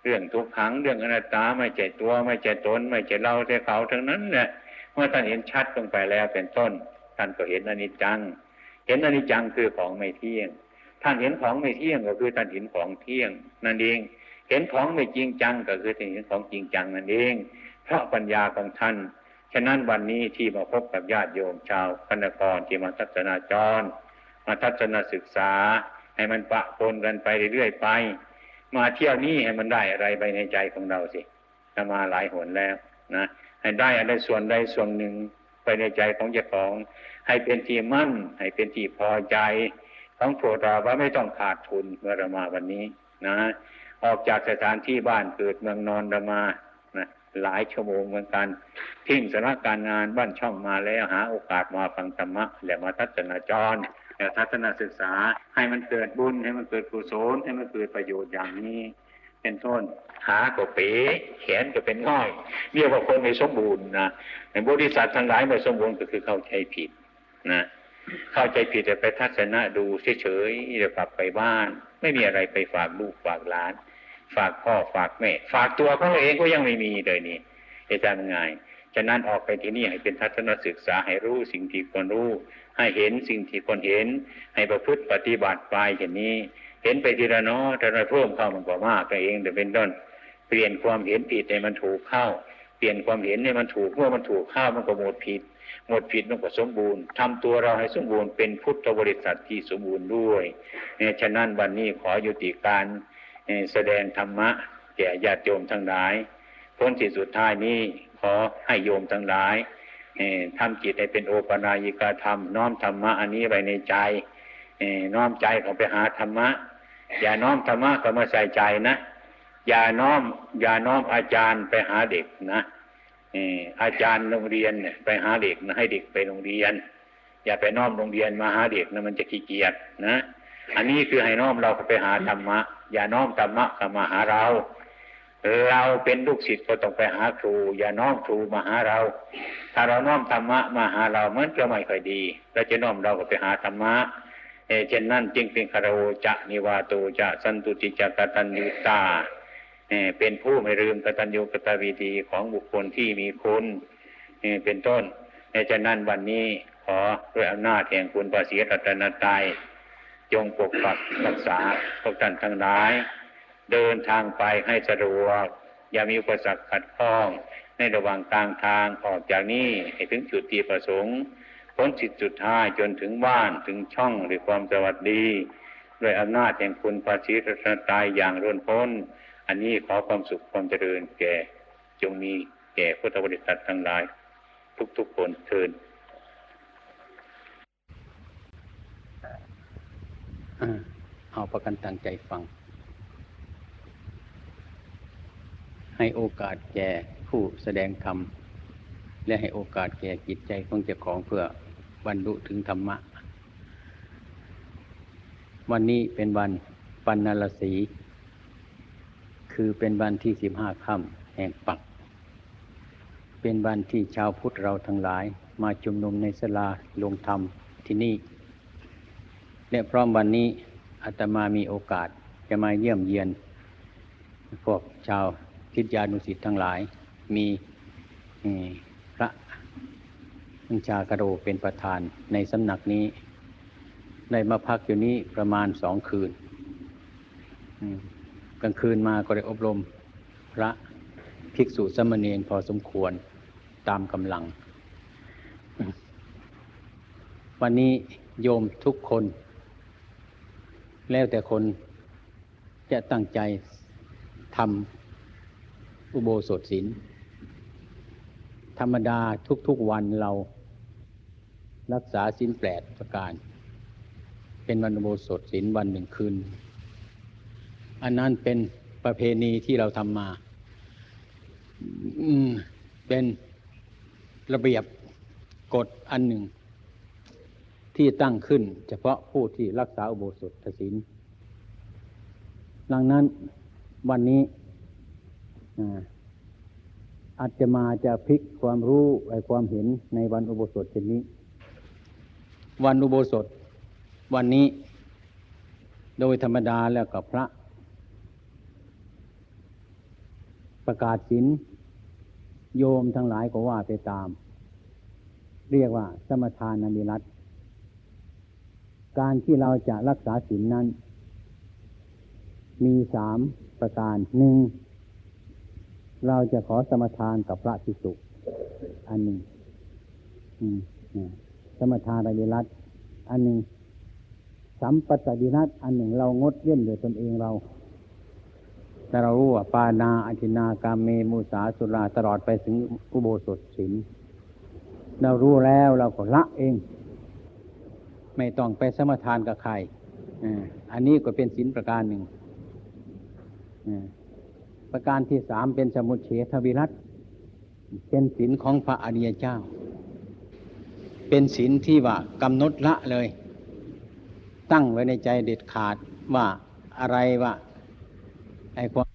เรื่องทุกขังเรื่องอนัตตาไม่ใช่ตัวไม่ใช่ตนไม่ใช่เราแต่เขาทั้งนั้นแหละมื่อท่านเห็นชัดลงไปแล้วเป็นต้น ท่านก็เห็นอนิจจัง เห็นอนิจจังคือของไม่เที่ยง ท่านเห็นของไม่เที่ยงก็คือท่านเห็นของเที่ยงนั่นเอง เห็นของไม่จริงจังก็คือท่านเห็นของจริงจังนั่นเอง เพราะปัญญาของท่าน ฉะนั้นวันนี้ที่มาพบกับญาติโยมชาวพนครที่มาทัศนาจร มาทัศนศึกษา ให้มันปะปนกันไปเรื่อยๆไป มาเที่ยวนี้ให้มันได้อะไรไปในใจของเราสิจะมาหลายหนแล้วนะให้ได้อะไรส่วนใดส่วนหนึ่งไปในใจของเจ้าของ ให้เป็นที่มั่น ให้เป็นที่พอใจ ของพวกเราว่าไม่ต้องขาดทุนเมื่อเรามาวันนี้นะ ออกจากสถานที่บ้านเกิดเมืองนอนเรามานะหลายชั่วโมงเหมือนกันทิ้งสถานการงานบ้านช่องมาแล้วหาโอกาสมาฟังธรรมะแล้วมาทัศนาจรแล้วทัศนศึกษาให้มันเกิดบุญให้มันเกิดกุศลให้มันเกิดประโยชน์อย่างนี้ เป็นต้นขาก็เป๋แขนก็เป็นง่อยเรียกว่าคนไม่สมบูรณ์นะในบริษัททั้งหลายไม่สมบูรณ์ก็คือเข้าใจผิดนะ เข้าใจผิดแต่ไปทัศนะดูเฉยๆเดี๋ยวกลับไปบ้าน ไม่มีอะไรไปฝากลูกฝากหลาน ฝากพ่อฝากแม่ฝากตัวเขาเองก็ยังไม่มีเลยนี่จะทำไงฉะนั้นออกไปที่นี่ให้เป็นทัศนศึกษาให้รู้สิ่งที่ควรรู้ ให้เห็นสิ่งที่ควรเห็น ให้ประพฤติปฏิบัติไปอย่างนี้ เห็นไปทีละน้อแต่เราเพิ่มเข้ามันก็มากไปเองแต่เป็นต้นเปลี่ยนความเห็นผิดให้มันถูกเข้า เปลี่ยนความเห็นให้มันถูกเมื่อมันถูกเข้ามันก็หมดผิด หมดผิดมันก็สมบูรณ์ทำตัวเราให้สมบูรณ์เป็นพุทธบริษัทที่สมบูรณ์ด้วยเนี่ยฉะนั้นวันนี้ขอยุติการแสดงธรรมะ แก่ญาติโยมทั้งหลายพ้นที่สุดท้ายนี้ขอให้โยมทั้งหลายทำจิตให้เป็นโอปนายิกาธรรม น้อมธรรมะอันนี้ไว้ในใจน้อมใจของไปหาธรรมะ อย่าน้อมธรรมะก็มาใส่ใจนะ อย่าน้อม อย่าน้อมอาจารย์ไปหาเด็กนะ อาจารย์โรงเรียนเนี่ยไปหาเด็กนะให้เด็กไปโรงเรียน อย่าไปน้อมโรงเรียนมาหาเด็กนะมันจะขี้เกียจนะ อันนี้คือให้น้อมเราไปหาธรรมะ อย่าน้อมธรรมะเข้ามาหาเรา เราเป็นลูกศิษย์ก็ต้องไปหาครู อย่าน้อมครูมาหาเรา ถ้าเราน้อมธรรมะมาหาเรามันจะไม่ค่อยดีเราจะน้อมเราก็ไปหาธรรมะเอเช่นนั้นจึงเป็นคารโอจะนิวาโตจะสันตุติจะกตัญญูตา เป็นผู้ไม่ลืมกตัญญูกตวิธีของบุคคลที่มีคุณเป็นต้นในฉะนั้นวันนี้ขอด้วยอำนาจแห่งคุณพระศรีรัตนตรัยจงปกปักรักษาพวกท่านทั้งหลาย เดินทางไปให้สะดวก อย่ามีอุปสรรคขัดข้อง ในระหว่างกลางทางออกจากนี้ให้ถึงจุดที่ประสงค์พ้นจิตจุดท้ายจนถึงบ้านถึงช่องหรือความสวัสดี ด้วยอำนาจแห่งคุณพระศรีรัตนตรัยอย่างร่นพ้น อันนี้ขอความสุขความเจริญแก่จงมีแก่พุทธบริษัททั้งหลาย ทุกๆคนเทินเอาประกันตั้งใจฟัง ให้โอกาสแก่ผู้แสดงธรรม และให้โอกาสแก่จิตใจของเจ้าของเพื่อบรรลุถึงธรรมะ วันนี้เป็นวันปันนรสี คือเป็นวันที่สิบห้าค่ำแห่งปัก เป็นวันที่ชาวพุทธเราทั้งหลายมาชุมนุมในสลาลงธรรมที่นี่ และพร้อมวันนี้อาตมามีโอกาสจะมาเยี่ยมเยียน พวกชาวทิศยานุสิตทั้งหลาย มีพระอัญชากระโดเป็นประธานในสำนักนี้ ได้มาพักอยู่นี้ประมาณสองคืน กลางคืนมาก็ได้อบรมพระภิกษุสมณีนพอสมควรตามกำลัง วันนี้โยมทุกคน แล้วแต่คนจะตั้งใจทำอุโบสถศีลธรรมดาทุกๆวันเรารักษาศีลแปดประการ เป็นวันอุโบสถศีลวันหนึ่งคืน อันนั้นเป็นประเพณีที่เราทำมาเป็นระเบียบกฎอันหนึ่ง ที่ตั้งขึ้น เฉพาะผู้ที่รักษาอุโบสถศีลดังนั้นวันนี้อาจจะมาจะพลิกความรู้ไอความเห็นในวันอุโบสถเช่นนี้ วันอุโบสถ วันนี้ โดยธรรมดาแล้วกับพระ ประกาศศีลโยมทั้งหลายก็ว่าไปตาม เรียกว่า สมทานามิรัตการที่เราจะรักษาศีลนั้น มีสามประการหนึ่งเราจะขอสมทานกับพระภิกษุอันหนึ่งสมทานนามิรัตอันหนึ่งสัมปัตดินัตอันหนึ่งเรางดเว้นโดยตนเองเรา แต่เรารู้ว่าปานาอธินากามเมมุสาสุราตลอดไปถึงอุโบสถศีลเรารู้แล้วเราก็ละเอง ไม่ต้องไปสมทานกับใครอันนี้ก็เป็นศีลประการหนึ่งประการที่สามเป็นสมุทเฉทวิรัตเป็นศีลของพระอริยเจ้า เป็นศีลที่ว่ากำหนดละเลย ตั้งไว้ในใจเด็ดขาดว่าอะไรว่า ไอ้ความ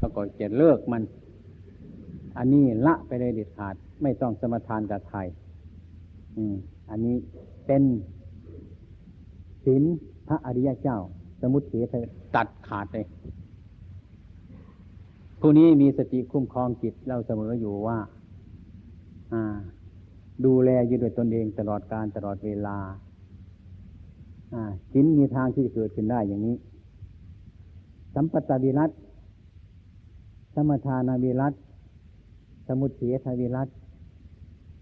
แล้วก็จะเลิกมัน อันนี้ละไปเลยเด็ดขาด ไม่ต้องสมทานกับใครอืม อันนี้เป็นศีลพระอริยเจ้า สมุทเถทตัดขาดเลยผู้นี้มีสติคุ้มครองจิตเราเสมออยู่ว่า อ่า ดูแลอยู่ด้วยตนเองตลอดการตลอดเวลา อ่าศีลมีทางที่จะเกิดขึ้นได้อย่างนี้ สัมปตวิรัตสมทานาวิรัตสมุทเฉทวิรัต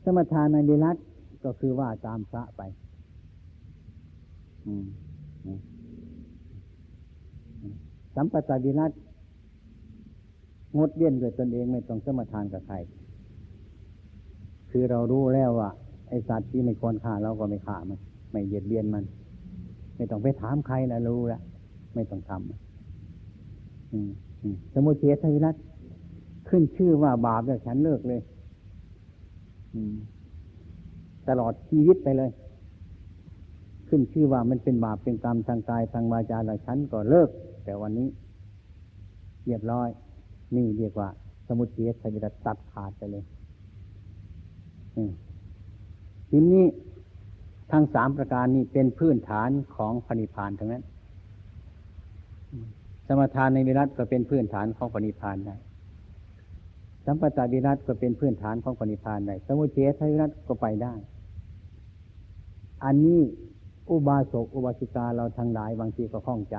สมทานาวิรัตก็คือว่าตามพระไปสัมปตวิรัตงดเลี่ยนด้วยตนเองไม่ต้องสมทานกับใคร คือเรารู้แล้วว่าไอสัตว์ที่ไม่ควรฆ่าเราก็ไม่ฆ่ามัน ไม่เยียดเบียนมัน ไม่ต้องไปถามใครนะรู้แล้วไม่ต้องทำ สมุทเฉทวิรัตขึ้นชื่อว่าบาปแล้วฉันเลิกเลยตลอดชีวิตไปเลย ขึ้นชื่อว่ามันเป็นบาปเป็นกรรมทางกายทางวาจาแล้วฉันก็เลิก แต่วันนี้เรียบร้อย นี่เรียกว่า สมุทเฉทวิรัตตัดขาดไปเลยทีนี้ทั้งสามประการนี้เป็นพื้นฐานของพระนิพพานทั้งนั้น สมทานในวิรัตก็เป็นพื้นฐานของพระนิพานได้ สัมปตาวิรัตก็เป็นพื้นฐานของพระนิพานได้ สมุเฉทวิรัตก็ไปได้ อันนี้อุบาสกอุบาสิกาเราทั้งหลายบางทีก็ข้องใจ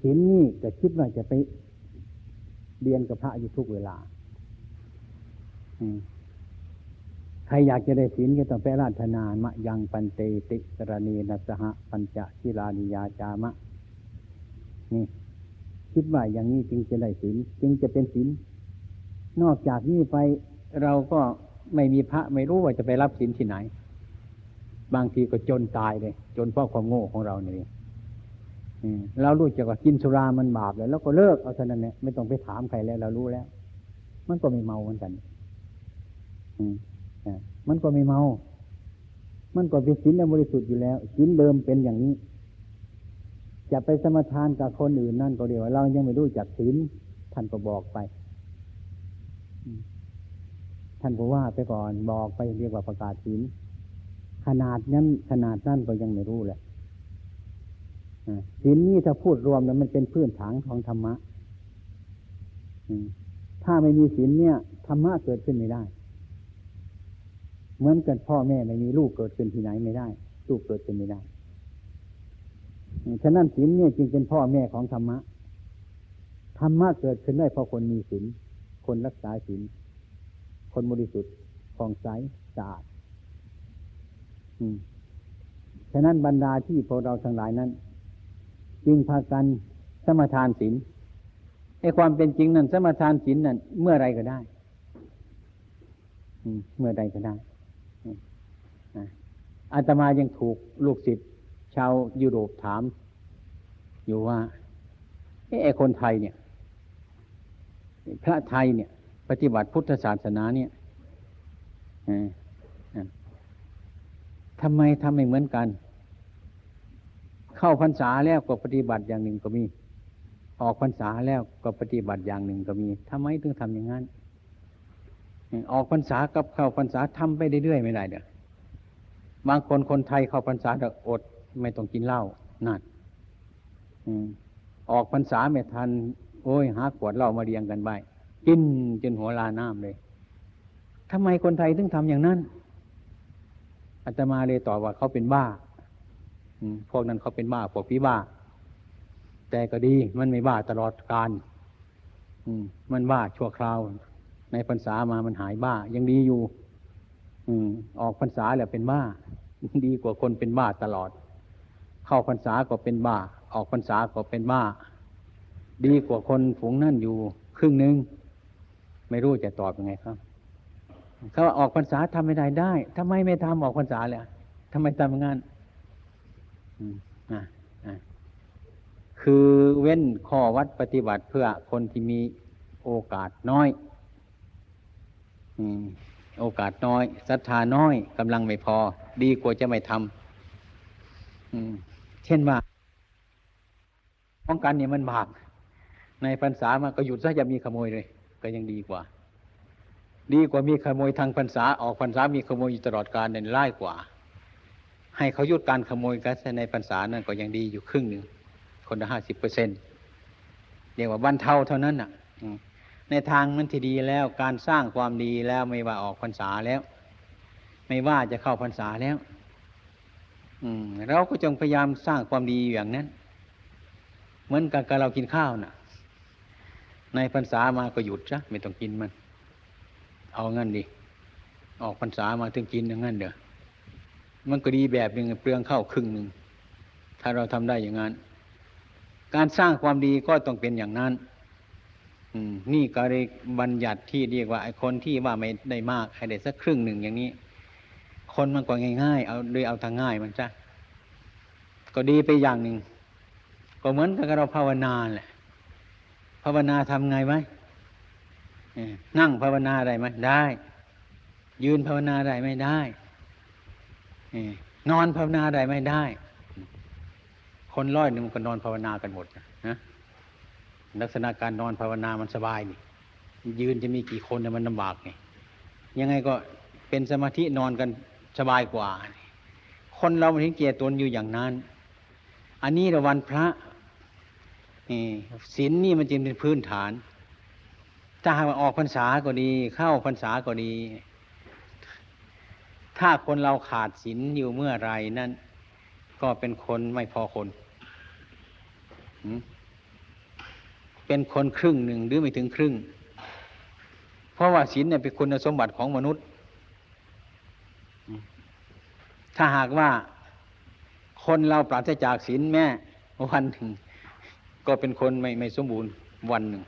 ศีลนี่ก็คิดว่าจะไปเรียนกับพระอยู่ทุกเวลา ใครอยากจะได้ศีลก็ต้องไปราธนามะยังปันเตติสรณีนัสหะปัญจศิลานิยาจามะ นี่ คิดว่าอย่างนี้จึงจะได้ศีลจึงจะเป็นศีลนอกจากนี้ไปเราก็ไม่มีพระไม่รู้ว่าจะไปรับศีลที่ไหน บางทีก็จนตายเลย จนเพราะความโง่ของเราเนี่ยเรารู้จักว่ากินสุรามันบาปแล้วแล้วก็เลิกเอาเท่านั้นเนี่ยไม่ต้องไปถามใครแล้ว เรารู้แล้ว มันก็ไม่เมาเหมือนกัน อืม มันก็ไม่เมา มันก็เป็นศีลบริสุทธิ์อยู่แล้วศีลเดิมเป็นอย่างนี้ จะไปสมทานกับคนอื่นนั่นก็เดียวเรายังไม่รู้จักศีลท่านก็บอกไป ท่านก็ว่าไปก่อนบอกไปเรียกว่าประกาศศีลขนาดนั้นขนาดนั้นก็ยังไม่รู้แหละศีลนี้ถ้าพูดรวมแล้วมันเป็นพื้นฐานของธรรมะถ้าไม่มีศีลเนี่ยธรรมะเกิดขึ้นไม่ได้ เหมือนกันพ่อแม่ไม่มีลูกเกิดขึ้นที่ไหนไม่ได้ ลูกเกิดขึ้นไม่ได้ ฉะนั้นศีลเนี่ยจึงเป็นพ่อแม่ของธรรมะ ธรรมะเกิดขึ้นได้เพราะคนมีศีล คนรักษาศีล คนบริสุทธิ์ผ่องใสสะอาดฉะนั้นบรรดาที่พวกเราทั้งหลายนั้น จึงพากันสมทานศีลไอความเป็นจริงนั้นสมทานศีลนั้นเมื่อไรก็ได้ เมื่อใดก็ได้ อาตมายังถูกลูกศิษย์ชาวยุโรปถาม อยู่ว่าไอ้คนไทยเนี่ย พระไทยเนี่ย ปฏิบัติพุทธศาสนาเนี่ยทำไมทำไม่เหมือนกัน เข้าพรรษาแล้วก็ปฏิบัติอย่างหนึ่งก็มี ออกพรรษาแล้วก็ปฏิบัติอย่างหนึ่งก็มีทำไมถึงทำอย่างนั้น ออกพรรษากับเข้าพรรษาทำไปเรื่อยๆไม่ได้เด้อบางคนคนไทยเข้าพรรษาจะอดไม่ต้องกินเหล้านั่นออกพรรษาไม่ทัน โอ้ยหาขวดเหล้ามาเรียงกันไปกินจนหัวลาน้ำเลยทำไมคนไทยถึงทำอย่างนั้นอาตมาเลยตอบว่าเขาเป็นบ้าพวกนั้นเขาเป็นบ้าพวกพี่บ้า แต่ก็ดีมันไม่บ้าตลอดการมันบ้าชั่วคราว ในพรรษามามันหายบ้า ยังดีอยู่ อืม ออกพรรษาแล้วเป็นบ้า ดีกว่าคนเป็นบ้าตลอด เข้าพรรษาก็เป็นบ้า ออกพรรษาก็เป็นบ้า ดีกว่าคนฝูงนั่นอยู่ ครึ่งหนึ่งไม่รู้จะตอบยังไงครับเขาออกพรรษาทำไม่ได้ได้ทำไมไม่ทำออกพรรษาเลยทำไมทำงานคือเว้นข้อวัดปฏิบัติเพื่อคนที่มีโอกาสน้อย โอกาสน้อยศรัทธาน้อยกำลังไม่พอ ดีกว่าจะไม่ทำเช่นว่าป้องกันเนี่ยมันบาปในพรรษามาก็หยุดซะอย่ามีขโมยเลย ก็ยังดีกว่า ดีกว่ามีขโมยทางพรรษาออกพรรษามีขโมยอยู่ตลอดกาลเนี่ยร้ายกว่า ให้เขาหยุดการขโมยกันในพรรษานั่นก็ยังดีอยู่ครึ่งหนึ่งคนละห้าสิบเปอร์เซ็นต์เรียกว่าบรรเทาเท่านั้นอะ ในทางมันที่ดีแล้วการสร้างความดีแล้วไม่ว่าออกพรรษาแล้ว ไม่ว่าจะเข้าพรรษาแล้ว อืมเราก็จงพยายามสร้างความดีอย่างนั้น เหมือนกับเรากินข้าวน่ะ ในพรรษามาก็หยุดซะไม่ต้องกินมัน เอางั้นดิออกพรรษามาถึงกินอย่างนั้นเด้อมันก็ดีแบบหนึ่งเปลืองข้าวครึ่งหนึ่งถ้าเราทำได้อย่างนั้น การสร้างความดีก็ต้องเป็นอย่างนั้น นี่ก็เลยบัญญัติที่เรียกว่าไอ้คนที่ว่าไม่ได้มากให้ได้สักครึ่งหนึ่งอย่างนี้ คนมันก็ง่ายๆเอาโดยเอาทางง่ายมันจ้ะก็ดีไปอย่างหนึ่งก็เหมือนกับเราภาวนาแหละภาวนาทำไงไหมนั่งภาวนาได้ไหมได้ ยืนภาวนาได้ไม่ได้นอนภาวนาได้ไม่ได้ คนร้อยหนึ่งก็นอนภาวนากันหมดนะ ลักษณะการนอนภาวนามันสบายนี่ ยืนจะมีกี่คนเนี่ยมันลำบากไงยังไงก็เป็นสมาธินอนกันสบายกว่า คนเราถึงเกียรตนอยู่อย่างนั้น อันนี้ระวันพระศีลนี่มันจึงเป็นพื้นฐาน ถ้าหากออกพรรษาก็ดี เข้าพรรษาก็ดี ถ้าคนเราขาดศีลอยู่เมื่อไรนั่นก็เป็นคนไม่พอคน เป็นคนครึ่งหนึ่งหรือไม่ถึงครึ่ง เพราะว่าศีลเนี่ยเป็นคุณสมบัติของมนุษย์ ถ้าหากว่าคนเราปราศจากศีลแม่วันหนึ่ง ก็เป็นคนไม่ไม่สมบูรณ์วันหนึ่ง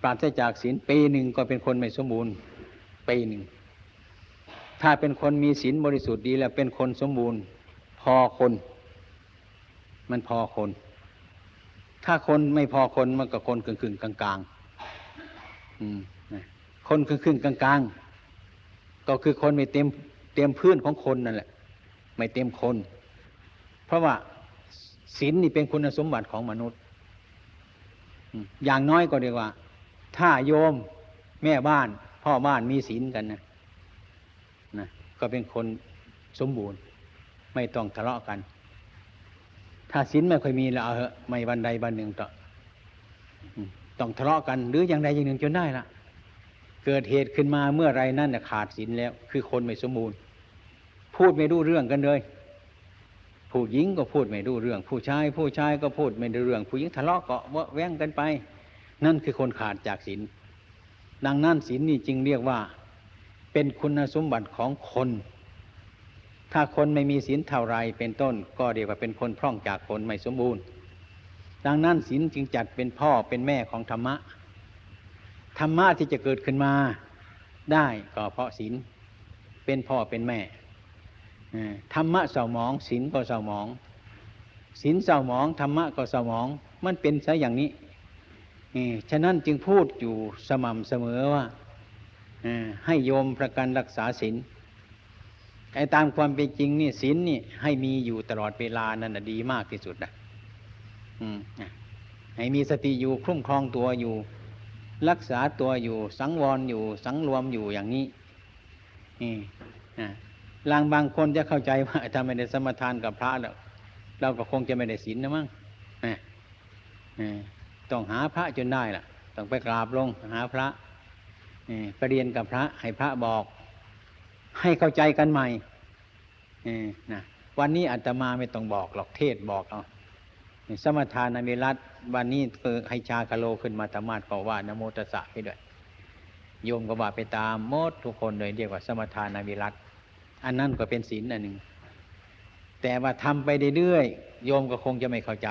ปราศจากศีลปีหนึ่งก็เป็นคนไม่สมบูรณ์ปีหนึ่ง ถ้าเป็นคนมีศีลบริสุทธิ์ดีแล้วเป็นคนสมบูรณ์ พอคน มันพอคน ถ้าคนไม่พอคนมันก็คนครึ่งครึ่งกลางกลางคนครึ่งครึ่งกลางกลางก็คือคนไม่เต็มเต็มพื้นของคนนั่นแหละ ไม่เต็มคน เพราะว่าศีลนี่เป็นคุณสมบัติของมนุษย์อย่างน้อยก็เรียกว่า ถ้าโยมแม่บ้าน พ่อบ้านมีศีลกันนะนะก็เป็นคนสมบูรณ์ ไม่ต้องทะเลาะกัน ถ้าศีลไม่ค่อยมีแล้วเอาเหอะไม่วันใดวันหนึ่งต้องต้องทะเลาะกันหรืออย่างใดอย่างหนึ่งจนได้ละเกิดเหตุขึ้นมาเมื่อไรนั่นขาดศีลแล้ว คือคนไม่สมบูรณ์ พูดไม่รู้เรื่องกันเลย ผู้หญิงก็พูดไม่รู้เรื่อง ผู้ชาย ผู้ชายก็พูดไม่รู้เรื่อง ผู้หญิงทะเลาะก็แว้งกันไป นั่นคือคนขาดจากศีลดังนั้นศีลนี่จึงเรียกว่า เป็นคุณสมบัติของคน ถ้าคนไม่มีศีลเท่าไรเป็นต้น ก็เรียกว่าเป็นคนพร่องจากคนไม่สมบูรณ์ ดังนั้นศีลจึงจัดเป็นพ่อเป็นแม่ของธรรมะ ธรรมะที่จะเกิดขึ้นมาได้ก็เพราะศีลเป็นพ่อเป็นแม่ธรรมะเศร้าหมองศีลก็เศร้าหมองศีลเศร้าหมองธรรมะก็เศร้าหมอง มันเป็นซะอย่างนี้ฉะนั้นจึงพูดอยู่สม่ำเสมอว่าให้โยมประกันรักษาศีล ไอ้ตามความเป็นจริงนี่ศีลนี่ให้มีอยู่ตลอดเวลานั่นดีมากที่สุดนะอืมให้มีสติอยู่คุ้มครองตัวอยู่ รักษาตัวอยู่ สังวรอยู่ สังรวมอยู่อย่างนี้นี่ลางบางคนจะเข้าใจว่าถ้าไม่ได้สมทานกับพระแล้วเราก็คงจะไม่ได้ศีลนะมั้งต้องหาพระจนได้ล่ะ ต้องไปกราบลงหาพระไปเรียนกับพระให้พระบอก ให้เข้าใจกันใหม่นะวันนี้อาตมาไม่ต้องบอกหรอกเทศบอกเอาสมทานมิรัตวันนี้คือให้ชาคาโลขึ้นมาธรรมาสก็ว่านโมตัสสะไปด้วยโยมก็ว่าไปตามมดทุกคนเลยเรียกว่าสมทานมิรัตอันนั้นก็เป็นศีลอันหนึ่งแต่ว่าทำไปเรื่อยๆโยมก็คงจะไม่เข้าใจ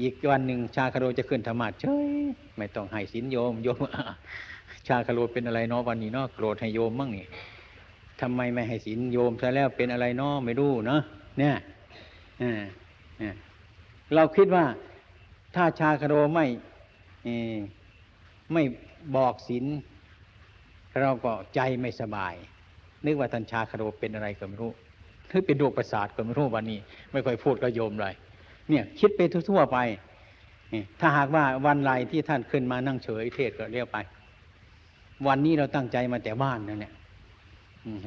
อีกวันหนึ่งชาคาโลจะขึ้นธรรมาเฉยไม่ต้องให้ศีลโยมโยมชาคาโลเป็นอะไรเนาะวันนี้เนาะโกรธให้โยมมั่งนี่ ทำไมไม่ให้ศีลโยมซะแล้วเป็นอะไรนาะไม่รู้เนาะเนี่ยเราคิดว่าถ้าชาคาโลไม่ไม่บอกศีลเราก็ใจไม่สบาย นึกว่าท่านชาคาโลเป็นอะไรก็ไม่รู้หรือเป็นโรคประสาทก็ไม่รู้วันนี้ ไม่ค่อยพูดกับโยมเลยเนี่ยคิดไปทั่วๆไปถ้าหากว่าวันไรที่ท่านขึ้นมานั่งเฉยเทศก็เรียกไป วันนี้เราตั้งใจมาแต่บ้านนั่นแหละ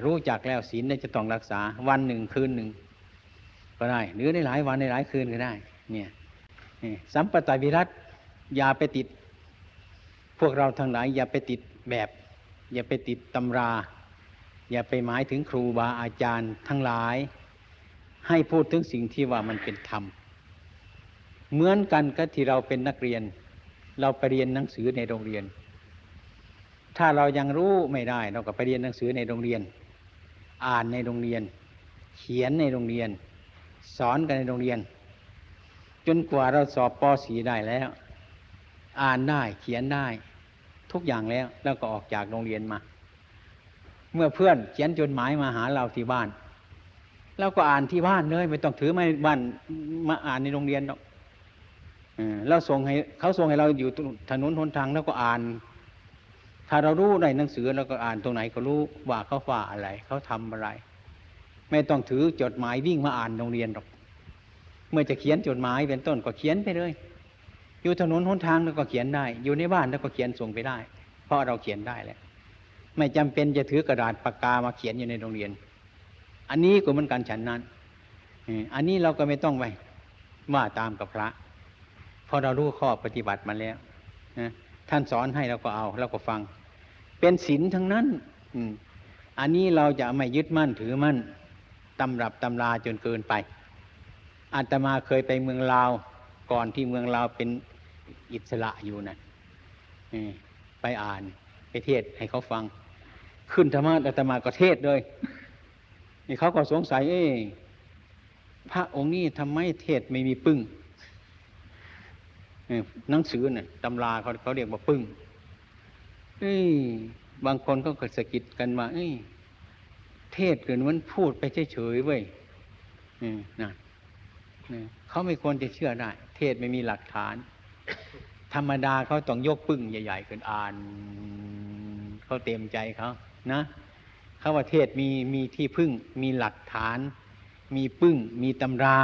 รู้จักแล้วศีลเนี่ยจะต้องรักษาวันหนึ่งคืนหนึ่งก็ได้ หรือในหลายวันในหลายคืนก็ได้ เนี่ยสัมปตาวิรัตอย่าไปติด พวกเราทั้งหลาย อย่าไปติดแบบ อย่าไปติดตำรา อย่าไปหมายถึงครูบาอาจารย์ทั้งหลาย ให้พูดถึงสิ่งที่ว่ามันเป็นธรรม เหมือนกันกับที่เราเป็นนักเรียน เราไปเรียนหนังสือในโรงเรียน ถ้าเรายังรู้ไม่ได้ เราก็ไปเรียนหนังสือในโรงเรียน อ่านในโรงเรียน เขียนในโรงเรียน สอนกันในโรงเรียน จนกว่าเราสอบป .4 ได้แล้ว อ่านได้เขียนได้ ทุกอย่างแล้วแล้วก็ออกจากโรงเรียนมา เมื่อเพื่อนเขียนจดหมายมาหาเราที่บ้านเราก็อ่านที่บ้านเลยไม่ต้องถือไม้บ้านมาอ่านในโรงเรียนหรอกเราส่งให้เขาส่งให้เราอยู่ถนนหนทางแล้วก็อ่าน ถ้าเรารู้ในหนังสือเราก็อ่านตรงไหนก็รู้ว่าเขาฝ่าอะไรเขาทำอะไร ไม่ต้องถือจดหมายวิ่งมาอ่านโรงเรียนหรอก เมื่อจะเขียนจดหมายเป็นต้นก็เขียนไปเลย อยู่ถนนหนทางแล้วก็เขียนได้ อยู่ในบ้านแล้วก็เขียนส่งไปได้ เพราะเราเขียนได้แล้วไม่จำเป็นจะถือกระดาษปากกามาเขียนอยู่ในโรงเรียน อันนี้ก็เหมือนกันฉันนั้นอันนี้เราก็ไม่ต้องไปว่าตามกับพระพราะเรารู้ข้อปฏิบัติมาแล้วท่านสอนให้เราก็เอาเราก็ฟัง เป็นศีลทั้งนั้น อืม อันนี้เราจะไม่ยึดมั่นถือมั่นตำรับตำราจนเกินไปอาตมาเคยไปเมืองลาว ก่อนที่เมืองลาวเป็นอิสระอยู่นะ่ะไปอ่านไปเทศให้เขาฟัง ขึ้นธรรมะอาตมาก็เทศเลยนี่เขาก็สงสัย เอ๊พระองค์นี้ทำไมเทศไม่มีปึ้งหนังสือเนี่ยตำราเขาเขาเรียกว่าปึ้ง เอ้ยบางคนก็เกิดสะกิดกันมา เอ้ย เทศเกินมันพูดไปเฉยๆเว้ยนะเขาไม่ควรจะเชื่อได้ เทศไม่มีหลักฐาน ธรรมดาเขาต้องยกปึ้งใหญ่ๆขึ้นอ่าน เขาเต็มใจเขานะเขาว่าเทศมีมีที่พึ่ง มีหลักฐาน มีปึ้ง มีตำรา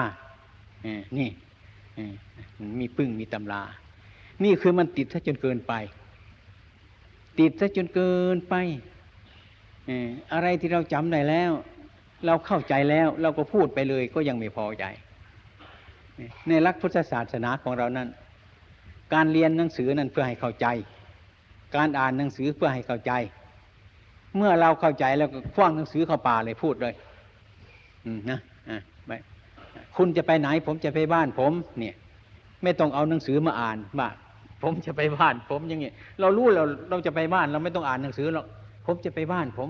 เนี่มีปึ้งมีตำรา นี่คือมันติดซะจนเกินไป ติดซะจนเกินไปอะไรที่เราจำได้แล้ว เราเข้าใจแล้วเราก็พูดไปเลยก็ยังไม่พอใจ ในหลักพุทธศาสนาของเรานั้น การเรียนหนังสือนั้นเพื่อให้เข้าใจ การอ่านหนังสือเพื่อให้เข้าใจ เมื่อเราเข้าใจแล้วก็คว้างหนังสือเข้าป่าเลยพูดเลยนะไปคุณจะไปไหนผมจะไปบ้านผม เนี่ย ไม่ต้องเอาหนังสือมาอ่านว่า ผมจะไปบ้าน ผมอย่างเงี้ยเรารู้เราเราจะไปบ้านเราไม่ต้องอ่านหนังสือหรอกผมจะไปบ้านผม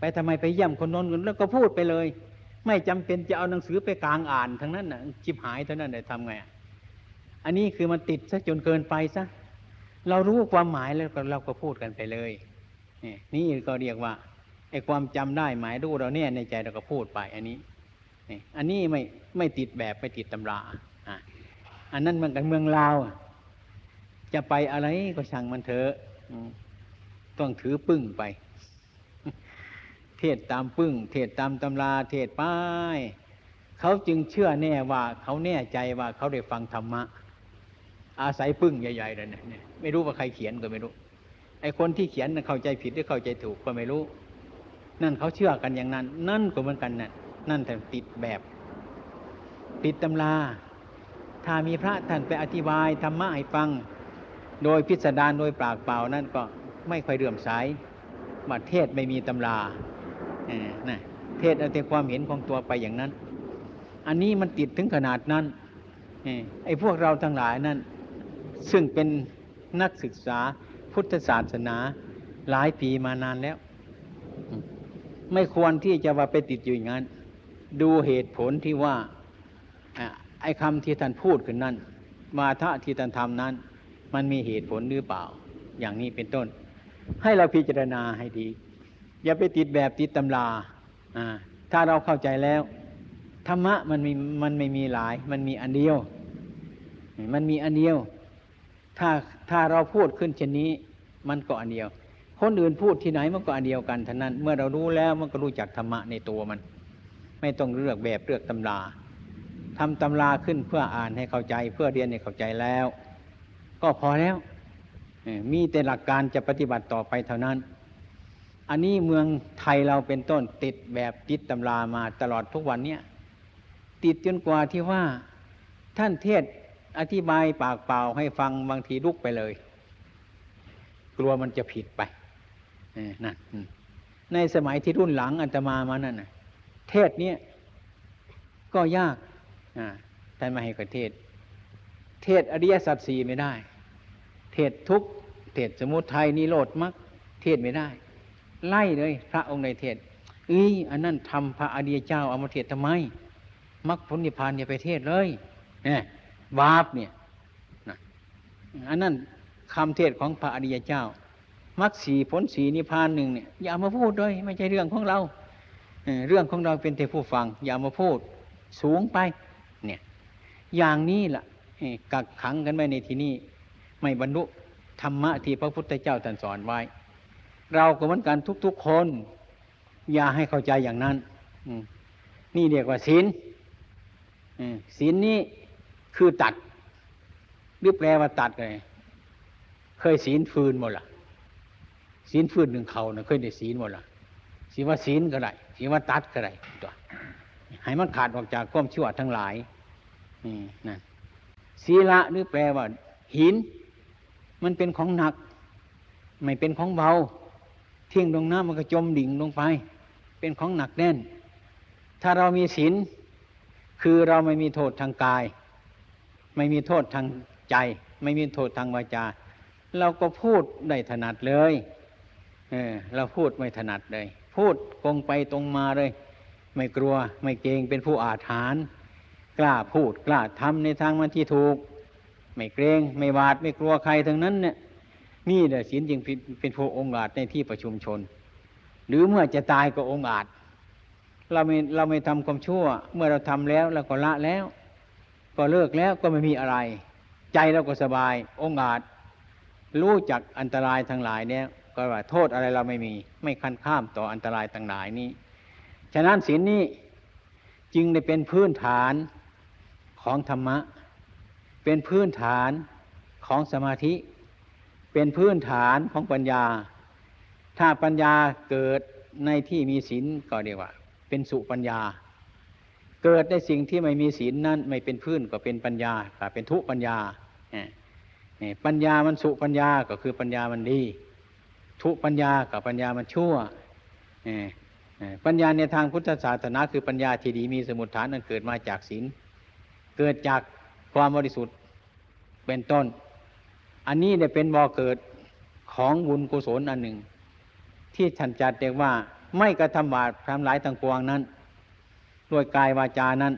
ไปทำไมไปเยี่ยมคนโน้นแล้วก็พูดไปเลย ไม่จำเป็นจะเอาหนังสือไปกลางอ่านทั้งนั้นนะจิบหายเท่านั้นเลยทำไงอันนี้คือมันติดซะจนเกินไปซะเรารู้ความหมายแล้วเราก็พูดกันไปเลยนี่นี่ก็เรียกว่าไอ้ความจำได้หมายรู้เราเนี่ยในใจเราก็พูดไป อันนี้นี่อันนี้ไม่ไม่ติดแบบไม่ติดตำราอะอันนั้นมันกันเมืองลาว จะไปอะไรก็ช่างมันเถอะต้องถือปึ้งไป เทศตามปึ้ง เทศตามตำราเทศป้ายเขาจึงเชื่อแน่ว่าเขาแน่ใจว่าเขาได้ฟังธรรมะ อาศัยปึ้งใหญ่ๆเลยเนี่ยไม่รู้ว่าใครเขียนก็ไม่รู้ ไอ้คนที่เขียนเข้าใจผิดหรือเข้าใจถูกก็ไม่รู้ นั่นเขาเชื่อกันอย่างนั้น นั่นก็เหมือนกันนั่นนั่นแต่ติดแบบติดตำรา ถ้ามีพระท่านไปอธิบายธรรมะให้ฟัง โดยพิสดารโดยปากเปล่านั่นก็ไม่ค่อยเลื่อมใสมาเทศไม่มีตำราเออนะเทศเอาแต่ความเห็นของตัวไปอย่างนั้น อันนี้มันติดถึงขนาดนั้นอไอ้พวกเราทั้งหลายนั้นซึ่งเป็นนักศึกษาพุทธศาสนาหลายปีมานานแล้ว ไม่ควรที่จะว่าไปติดอยู่อย่างนั้น ดูเหตุผลที่ว่าไอ้คำที่ท่านพูดขึ้นนั้นมาทะที่ท่านทำนั้น มันมีเหตุผลหรือเปล่า อย่างนี้เป็นต้น ให้เราพิจารณาให้ดี อย่าไปติดแบบติดตำราอ่าถ้าเราเข้าใจแล้วธรรมะมันมีมันไม่มีหลาย มันมีอันเดียว มันมีอันเดียว ถ้าถ้าเราพูดขึ้นเช่นนี้ มันก็อันเดียว คนอื่นพูดที่ไหนมันก็อันเดียวกันท่านั้น เมื่อเรารู้แล้วมันก็รู้จักธรรมะในตัวมัน ไม่ต้องเลือกแบบเลือกตำราทำตำราขึ้นเพื่ออ่านให้เข้าใจ เพื่อเรียนให้เข้าใจแล้ว ก็พอแล้ว มีแต่หลักการจะปฏิบัติต่อไปเท่านั้น อันนี้เมืองไทยเราเป็นต้นติดแบบติดตำรามาตลอดทุกวันเนี้ยติดจนกว่าที่ว่าท่านเทศอธิบายปากเปล่าให้ฟังบางทีลุกไปเลย กลัวมันจะผิดไปนั่นในสมัยที่รุ่นหลังอัตมามานั่นนะเทศเนี้ยก็ยากท่านมาให้กเทศ เทศอริยสัจสี่ไม่ได้ เทศทุกเทศสมุทัยนิโรธมรรคเทศไม่ได้ ไล่เลย พระองค์ในเทศเอ้ยอันนั้นทำพระอริยเจ้าเอามาเทศทำไมมรรคผลนิพพานอย่าไปเทศเลยเนี่ยบาปเนี่ยอันนั้นคำเทศของพระอริยเจ้ามรรคสีผลสีนิพพานหนึ่งเนี่ยอย่ามาพูดเลยไม่ใช่เรื่องของเราเรื่องของเราเป็นแต่ผู้ฟัง อย่ามาพูดสูงไป เนี่ย อย่างนี้ล่ะเอ่อกักขังกันไว้ในที่นี้ ไม่บรรลุธรรมะที่พระพุทธเจ้าตรัสสอนไว้ เราก็เหมือนกันทุกๆคน อย่าให้เข้าใจอย่างนั้นนี่เรียกว่าศีลศีลนี้คือตัดหรือแปลว่าตัดเลยเคยศีลฟืนหมดละศีลฟืนหนึ่งเขานะเคยได้ศีลหมดละศีลว่าศีลก็ได้ศีลว่าตัดก็ได้ตัวให้มันขาดออกจากความชั่วทั้งหลายนี่นั่นศีละหรือแปลว่าหิน มันเป็นของหนัก ไม่เป็นของเบา เที่ยงลงน้ำมันก็จมดิ่งลงไป เป็นของหนักแน่น ถ้าเรามีศีลคือเราไม่มีโทษทางกาย ไม่มีโทษทางใจ ไม่มีโทษทางวาจา เราก็พูดได้ถนัดเลยเออเราพูดไม่ถนัดเลย พูดตรงไปตรงมาเลย ไม่กลัวไม่เกรงเป็นผู้อาถรรพ์กล้าพูดกล้าทำในทางมันที่ถูก ไม่เกรงไม่หวาดไม่กลัวใครทั้งนั้นเนี่ยนี่แหละศีลจึงเป็นผู้องค์อาจในที่ประชุมชน หรือเมื่อจะตายก็องค์อาจ เราไม่เราไม่ทำความชั่ว เมื่อเราทำแล้วเราก็ละแล้ว ก็เลิกแล้วก็ไม่มีอะไร ใจเราก็สบายองค์อาจ รู้จักอันตรายทั้งหลายเนี่ยก็ว่าโทษอะไรเราไม่มีไม่คันข้ามต่ออันตรายทั้งหลายนี้ ฉะนั้นศีลนี้จึงได้เป็นพื้นฐานของธรรมะ เป็นพื้นฐานของสมาธิ เป็นพื้นฐานของปัญญา ถ้าปัญญาเกิดในที่มีศีลก็เรียกว่า เป็นสุปัญญา เกิดในสิ่งที่ไม่มีศีลนั้นไม่เป็นพื้นก็เป็นปัญญาก็เป็นทุปัญญาปัญญามันสุปัญญาก็คือปัญญามันดี ทุปัญญากับปัญญามันชั่วปัญญาในทางพุทธศาสนาคือปัญญาที่ดีมีสมุทฐานนั้นเกิดมาจากศีลเกิดจากความบริสุทธิ์ เป็นต้น อันนี้เนี่ยเป็นบ่อเกิดของบุญกุศลอันหนึ่ง ที่ท่านจัดเรียกว่าไม่กระทำบาปทำหลายต่างปวงนั้นด้วยกายวาจานั้น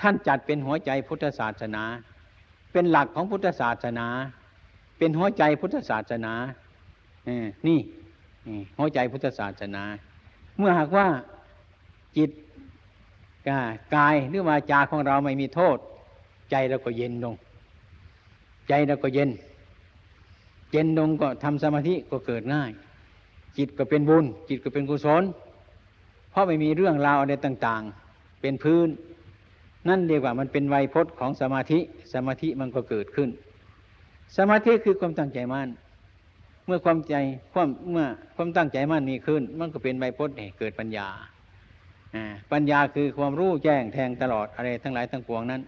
ท่านจัดเป็นหัวใจพุทธศาสนา เป็นหลักของพุทธศาสนา เป็นหัวใจพุทธศาสนาเออนี่หัวใจพุทธศาสนา เมื่อหากว่าจิตกายหรือวาจาของเราไม่มีโทษ ใจเราก็เย็นลง ใจเราก็เย็น เย็นลงก็ทำสมาธิก็เกิดง่าย จิตก็เป็นบุญ จิตก็เป็นกุศล เพราะไม่มีเรื่องราวอะไรต่าง ๆ เป็นพื้น นั่นเรียกว่ามันเป็นไวยพจน์ของสมาธิ สมาธิมันก็เกิดขึ้น สมาธิคือความตั้งใจมั่นเมื่อความใจความเมื่อความตั้งใจมั่นมีขึ้น มันก็เป็นไวยพจน์เกิดปัญญาปัญญาคือความรู้แจ้งแทงตลอดอะไรทั้งหลายทั้งปวงนั้น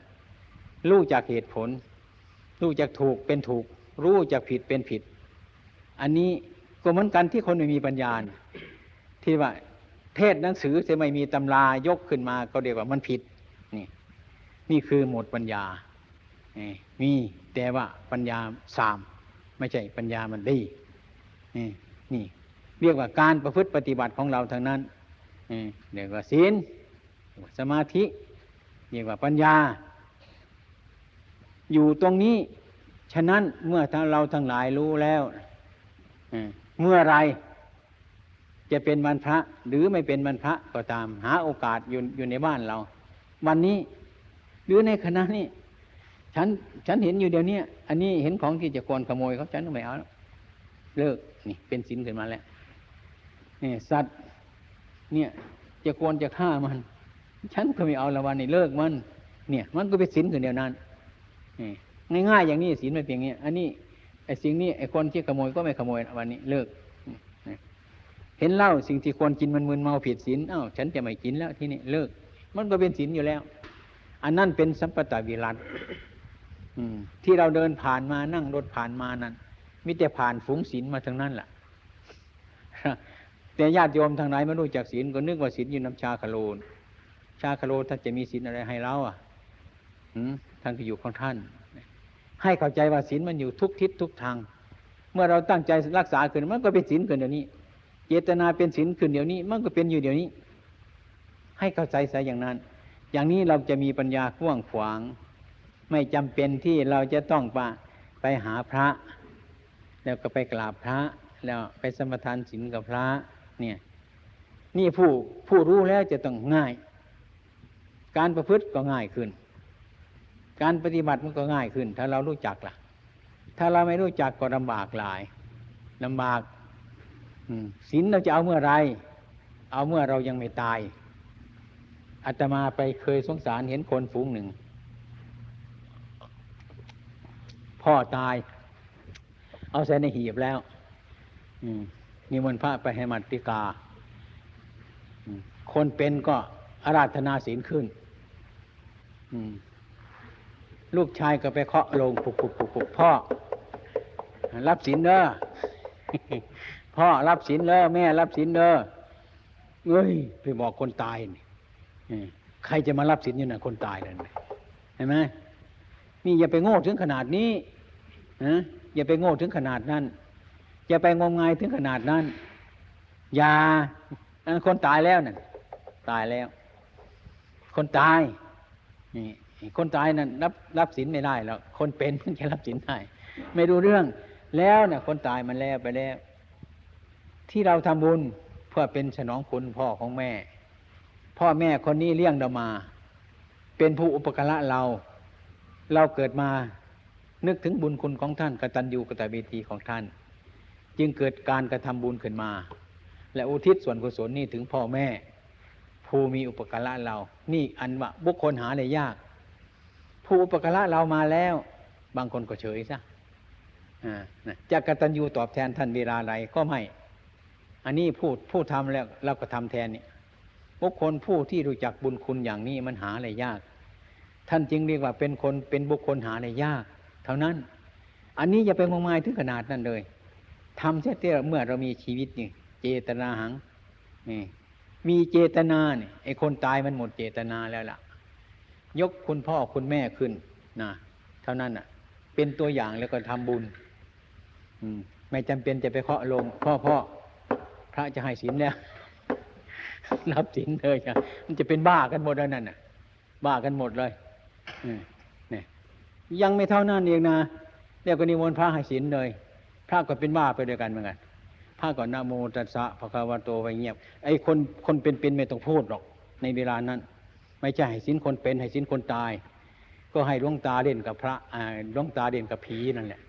รู้จากเหตุผล รู้จากถูกเป็นถูก รู้จากผิดเป็นผิด อันนี้ก็เหมือนกันที่คนไม่มีปัญญาที่ว่า เทศหนังสือจะไม่มีตำรายกขึ้นมาก็เรียกว่ามันผิดนี่นี่คือหมดปัญญานี่มีแต่ว่าปัญญาสามไม่ใช่ปัญญามันดีนี่ เรียกว่าการประพฤติปฏิบัติของเราทางนั้นเรียกว่าศีลสมาธิเรียกว่าปัญญา อยู่ตรงนี้ ฉะนั้นเมื่อเราทั้งหลายรู้แล้วเมื่อไรจะเป็นวันพระ หรือไม่เป็นวันพระก็ตาม หาโอกาสอยู่อยู่ในบ้านเรา วันนี้หรือในคณะนี้ฉันฉันเห็นอยู่เดี๋ยวนี้อันนี้เห็นของที่จะกนขโมยเขาฉันก็ไม่เอาแล้วเลิกนี่เป็นศีลขึ้นมาแล้วนี่สัตว์ เนี่ยจะกนจะฆ่ามัน ฉันก็ไม่เอาละวันนี้เลิกมัน เนี่ย มันก็เป็นศีลขึ้นเดียวนั้น นี่ง่ายๆอย่างนี้ศีลไม่เพียงนี้อันนี้ไอ้สิ่งนี้ไอ้คนที่ขโมยก็ไม่ขโมยวันนี้เลิกเห็นเหล้าสิ่งที่ควรกินมันมึนเมาผิดศีลอ้าวฉันจะไม่กินแล้วที่นี่เลิก มันก็เป็นศีลอยู่แล้ว อันนั้นเป็นสัมปตาวิรัตที่เราเดินผ่านมานั่งรถผ่านมานั้นมิแต่ผ่านฝูงศีลมาทั้งนั้นแหละแต่ญาติโยมทางไหนไม่รู้จักศีลก็นึกว่าศีลอยู่น้ำชาคาโลนชาคาโลท่านจะมีศีลอะไรให้เราอะ ท่านก็อยู่ของท่าน ให้เข้าใจว่าศีลมันอยู่ทุกทิศทุกทาง เมื่อเราตั้งใจรักษาขึ้นมันก็เป็นศีลขึ้นเดี๋ยวนี้ เจตนาเป็นศีลขึ้นเดี๋ยวนี้ มันก็เป็นอยู่เดี๋ยวนี้ ให้เข้าใจซะอย่างนั้น อย่างนี้เราจะมีปัญญากว้างขวาง ไม่จำเป็นที่เราจะต้องไปไปหาพระ แล้วก็ไปกราบพระ แล้วไปสมทานศีลกับพระ เนี่ย นี่ผู้ผู้รู้แล้วจะต้องง่าย การประพฤติก็ง่ายขึ้น การปฏิบัติมันก็ง่ายขึ้น ถ้าเรารู้จักล่ะ ถ้าเราไม่รู้จักก็ลำบากหลายลำบากศีลเราจะเอาเมื่อไร เอาเมื่อเรายังไม่ตายอาตมาไปเคยสงสารเห็นคนฝูงหนึ่ง พ่อตาย เอาใส่ในหีบแล้วนิมนต์พระไปให้มัติกา คนเป็นก็อาราธนาศีลขึ้น ลูกชายก็ไปเคาะลงปุกปุกปุกปุกพ่อ รับศีลเด้อพ่อรับศีลเด้อแม่รับศีลเด้อเอ้ยไปบอกคนตายนี่ใครจะมารับศีลอยู่น่ะคนตายเลยเห็นไหมนี่อย่าไปโง่ถึงขนาดนี้นะอย่าไปโง่ถึงขนาดนั้น อย่าไปงมงายถึงขนาดนั้น อย่าคนตายแล้วนั่นตายแล้ว คนตายนี่ คนตายนั่นรับรับศีลไม่ได้แล้วคนเป็นเพิ่งจะรับศีลได้ไม่รู้เรื่อง แล้วเนี่ยคนตายมันแล้วไปแล้ว ที่เราทำบุญเพื่อเป็นฉนองคุณพ่อของแม่ พ่อแม่คนนี้เลี้ยงเรามา เป็นผู้อุปการะเรา เราเกิดมานึกถึงบุญคุณของท่านกตัญญูกตเวทีของท่าน จึงเกิดการกระทำบุญขึ้นมา และอุทิศส่วนกุศลนี่ถึงพ่อแม่ ผู้มีอุปการะเรา นี่อันว่าบุคคลหาได้ยาก ผู้อุปการะเรามาแล้ว บางคนก็เฉยซะจะกตัญญูตอบแทนท่านเวลาใดก็ไม่ อันนี้พูดผู้ทำแล้วเราก็ทำแทนเนี่ยบุคคลผู้ที่รู้จักบุญคุณอย่างนี้มันหาอะไรยาก ท่านจึงเรียกว่าเป็นคนเป็นบุคคลหาอะไรยาก เท่านั้น อันนี้อย่าไปงมงายถึงขนาดนั้นเลยทำเสียเตี้เมื่อเรามีชีวิตนี่เจตนาหังนี่มีเจตนาเนี่ยไอ้คนตายมันหมดเจตนาแล้วล่ะ ยกคุณพ่อคุณแม่ขึ้นนะเท่านั้นอะ เป็นตัวอย่างแล้วก็ทำบุญ อืม ไม่จำเป็นจะไปเคาะลง พ่อพ่อพระจะให้ศีลแล้วรับศีลเลยจ้ะมันจะเป็นบ้ากันหมดแล้วนั่นน่ะ บ้ากันหมดเลยนี่ยังไม่เท่านั้นเองนะเรียกว่านิมนต์พระให้ศีลเลย พระก็เป็นบ้าไปด้วยกันเหมือนกันพระก่อนนะโมตัสสะภะคะวะโตไปเงียบ ไอ้คนคนเป็นๆไม่ต้องพูดหรอก ในเวลานั้น ไม่ใช่ให้ศีลคนเป็นให้ศีลคนตาย ก็ให้ดวงตาเด่นกับพระดวงตาเด่นกับผีนั่นแหละ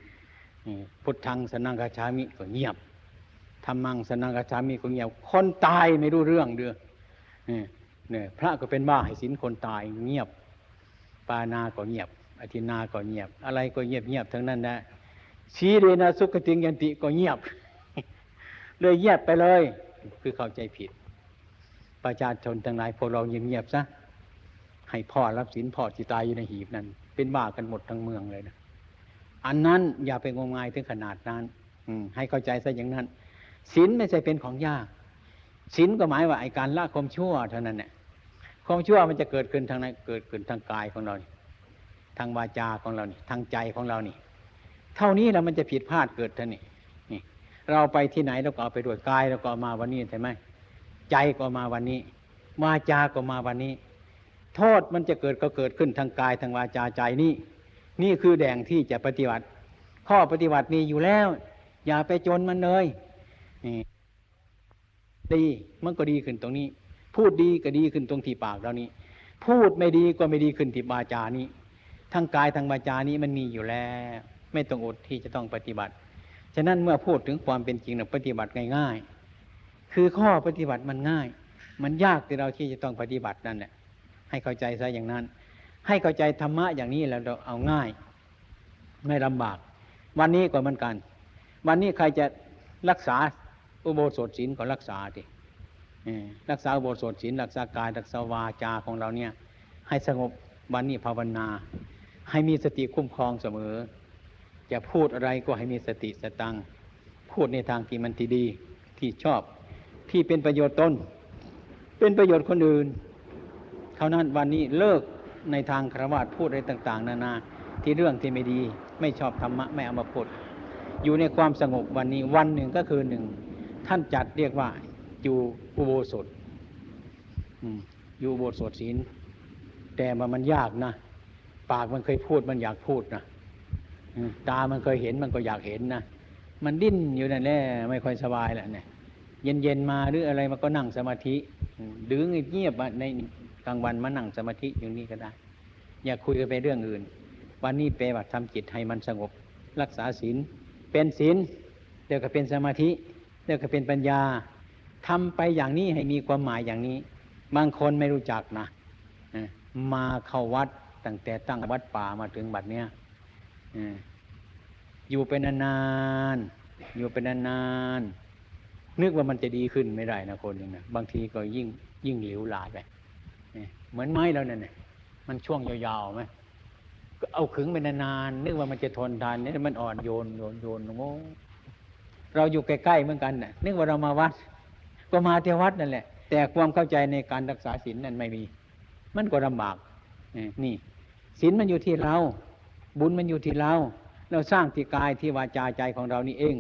พุทธังสนังกาชามิก็เงียบธรรมังสนังกาชามิก็เงียบ คนตายไม่รู้เรื่องเด้อเนี่ยพระก็เป็นบ้าให้ศีลคนตายเงียบ ปานาก็เงียบ อธินาก็เงียบ อะไรก็เงียบเงียบทั้งนั้นนะชีเรนะสุขติงยันติก็เงียบ เลยเงียบไปเลย คือเข้าใจผิด ประชาชนทั้งหลายพวกเราเงียบๆซะ ให้พ่อรับศีลพ่อที่ตายอยู่ในหีบนั้น เป็นบ้ากันหมดทั้งเมืองเลยนะอันนั้นอย่าไปงมงายถึงขนาดนั้น อืมให้เข้าใจซะอย่างนั้นศีลไม่ใช่เป็นของยากศีลก็หมายว่าไอการละความชั่วเท่านั้นแหละความชั่วมันจะเกิดขึ้นทางไหนเกิดขึ้นทางกายของเรานี่ทางวาจาของเรานี่ทางใจของเรานี่ เท่านี้แล้วมันจะผิดพลาดเกิดเท่านี้นี่ เราไปที่ไหนเราก็เอาไปด้วยกายเราก็มาวันนี้ใช่ไหมใจก็มาวันนี้วาจาก็มาวันนี้ โทษมันจะเกิดก็เกิดขึ้นทางกายทางวาจาใจนี่นี่คือแดงที่จะปฏิบัติ ข้อปฏิบัติมีอยู่แล้ว อย่าไปจนมันเลยนี่ดีมันก็ดีขึ้นตรงนี้ พูดดีก็ดีขึ้นตรงที่ปากเรานี้ พูดไม่ดีก็ไม่ดีขึ้นที่วาจานี้ทั้งกายทางวาจานี้มันมีอยู่แล้ว ไม่ต้องอดที่จะต้องปฏิบัติ ฉะนั้นเมื่อพูดถึงความเป็นจริงนะปฏิบัติง่าย ๆ คือข้อปฏิบัติมันง่าย มันยากที่เราที่จะต้องปฏิบัตินั่นแหละ ให้เข้าใจซะอย่างนั้น ให้เข้าใจธรรมะอย่างนี้แล้วเราเอาง่าย ไม่ลำบาก วันนี้ก็เหมือนกัน วันนี้ใครจะรักษาอุโบสถศีลก็รักษาดิรักษาอุโบสถศีลรักษากายรักษาวาจาของเราเนี่ยให้สงบวันนี้ภาวนา ให้มีสติคุ้มครองเสมอ จะพูดอะไรก็ให้มีสติสตังพูดในทางที่มันที่ดีที่ชอบที่เป็นประโยชน์ตนเป็นประโยชน์คนอื่น เท่านั้นวันนี้เลิกในทางครวญพูดอะไรต่าง ๆ นานาที่เรื่องที่ไม่ดีไม่ชอบธรรมะไม่เอามาพูดอยู่ในความสงบวันนี้วันหนึ่งก็คือหนึ่งท่านจัดเรียกว่าอยู่อุโบสถอยู่อุโบสถศีลแต่ว่ามันยากนะปากมันเคยพูดมันอยากพูดนะตามันเคยเห็นมันก็อยากเห็นนะมันดิ้นอยู่นั่นแหละไม่ค่อยสบายแหละเนี่ยเย็นๆมาหรืออะไรมันก็นั่งสมาธิอืมหรือเงียบใน ลางวันมานั่งสมาธิอยู่นี่ก็ได้ อย่าคุยกันไปเรื่องอื่น วันนี้เปบัติทำจิตให้มันสงบ รักษาศีลเป็นศีลเดี๋ยวก็เป็นสมาธิเดี๋ยวก็เป็นปัญญาทำไปอย่างนี้ให้มีความหมายอย่างนี้ บางคนไม่รู้จักนะมาเข้าวัดตั้งแต่ตั้งวัดป่ามาถึงบัดเนี้ยอยู่เป็นนานๆอยู่เป็นนานๆนึกว่ามันจะดีขึ้นไม่ได้นะคนหนึ่งนะบางทีก็ยิ่งยิ่งเหลวหลาไป เหมือนไม้เราเนี่ยมันช่วงยาวๆไหมก็เอาขึงไปนานๆนึกว่ามันจะทนทานเนี่ยมันอ่อนโยนโยนโยนโง่เราอยู่ใกล้ๆเหมือนกันน่ะนึกว่าเรามาวัด ก็มาเทวัดนั่นแหละ แต่ความเข้าใจในการรักษาศีลนั้นไม่มี มันก็ลำบากนี่ศีลมันอยู่ที่เรา บุญมันอยู่ที่เรา เราสร้างที่กายที่วาจาใจของเรานี่เอง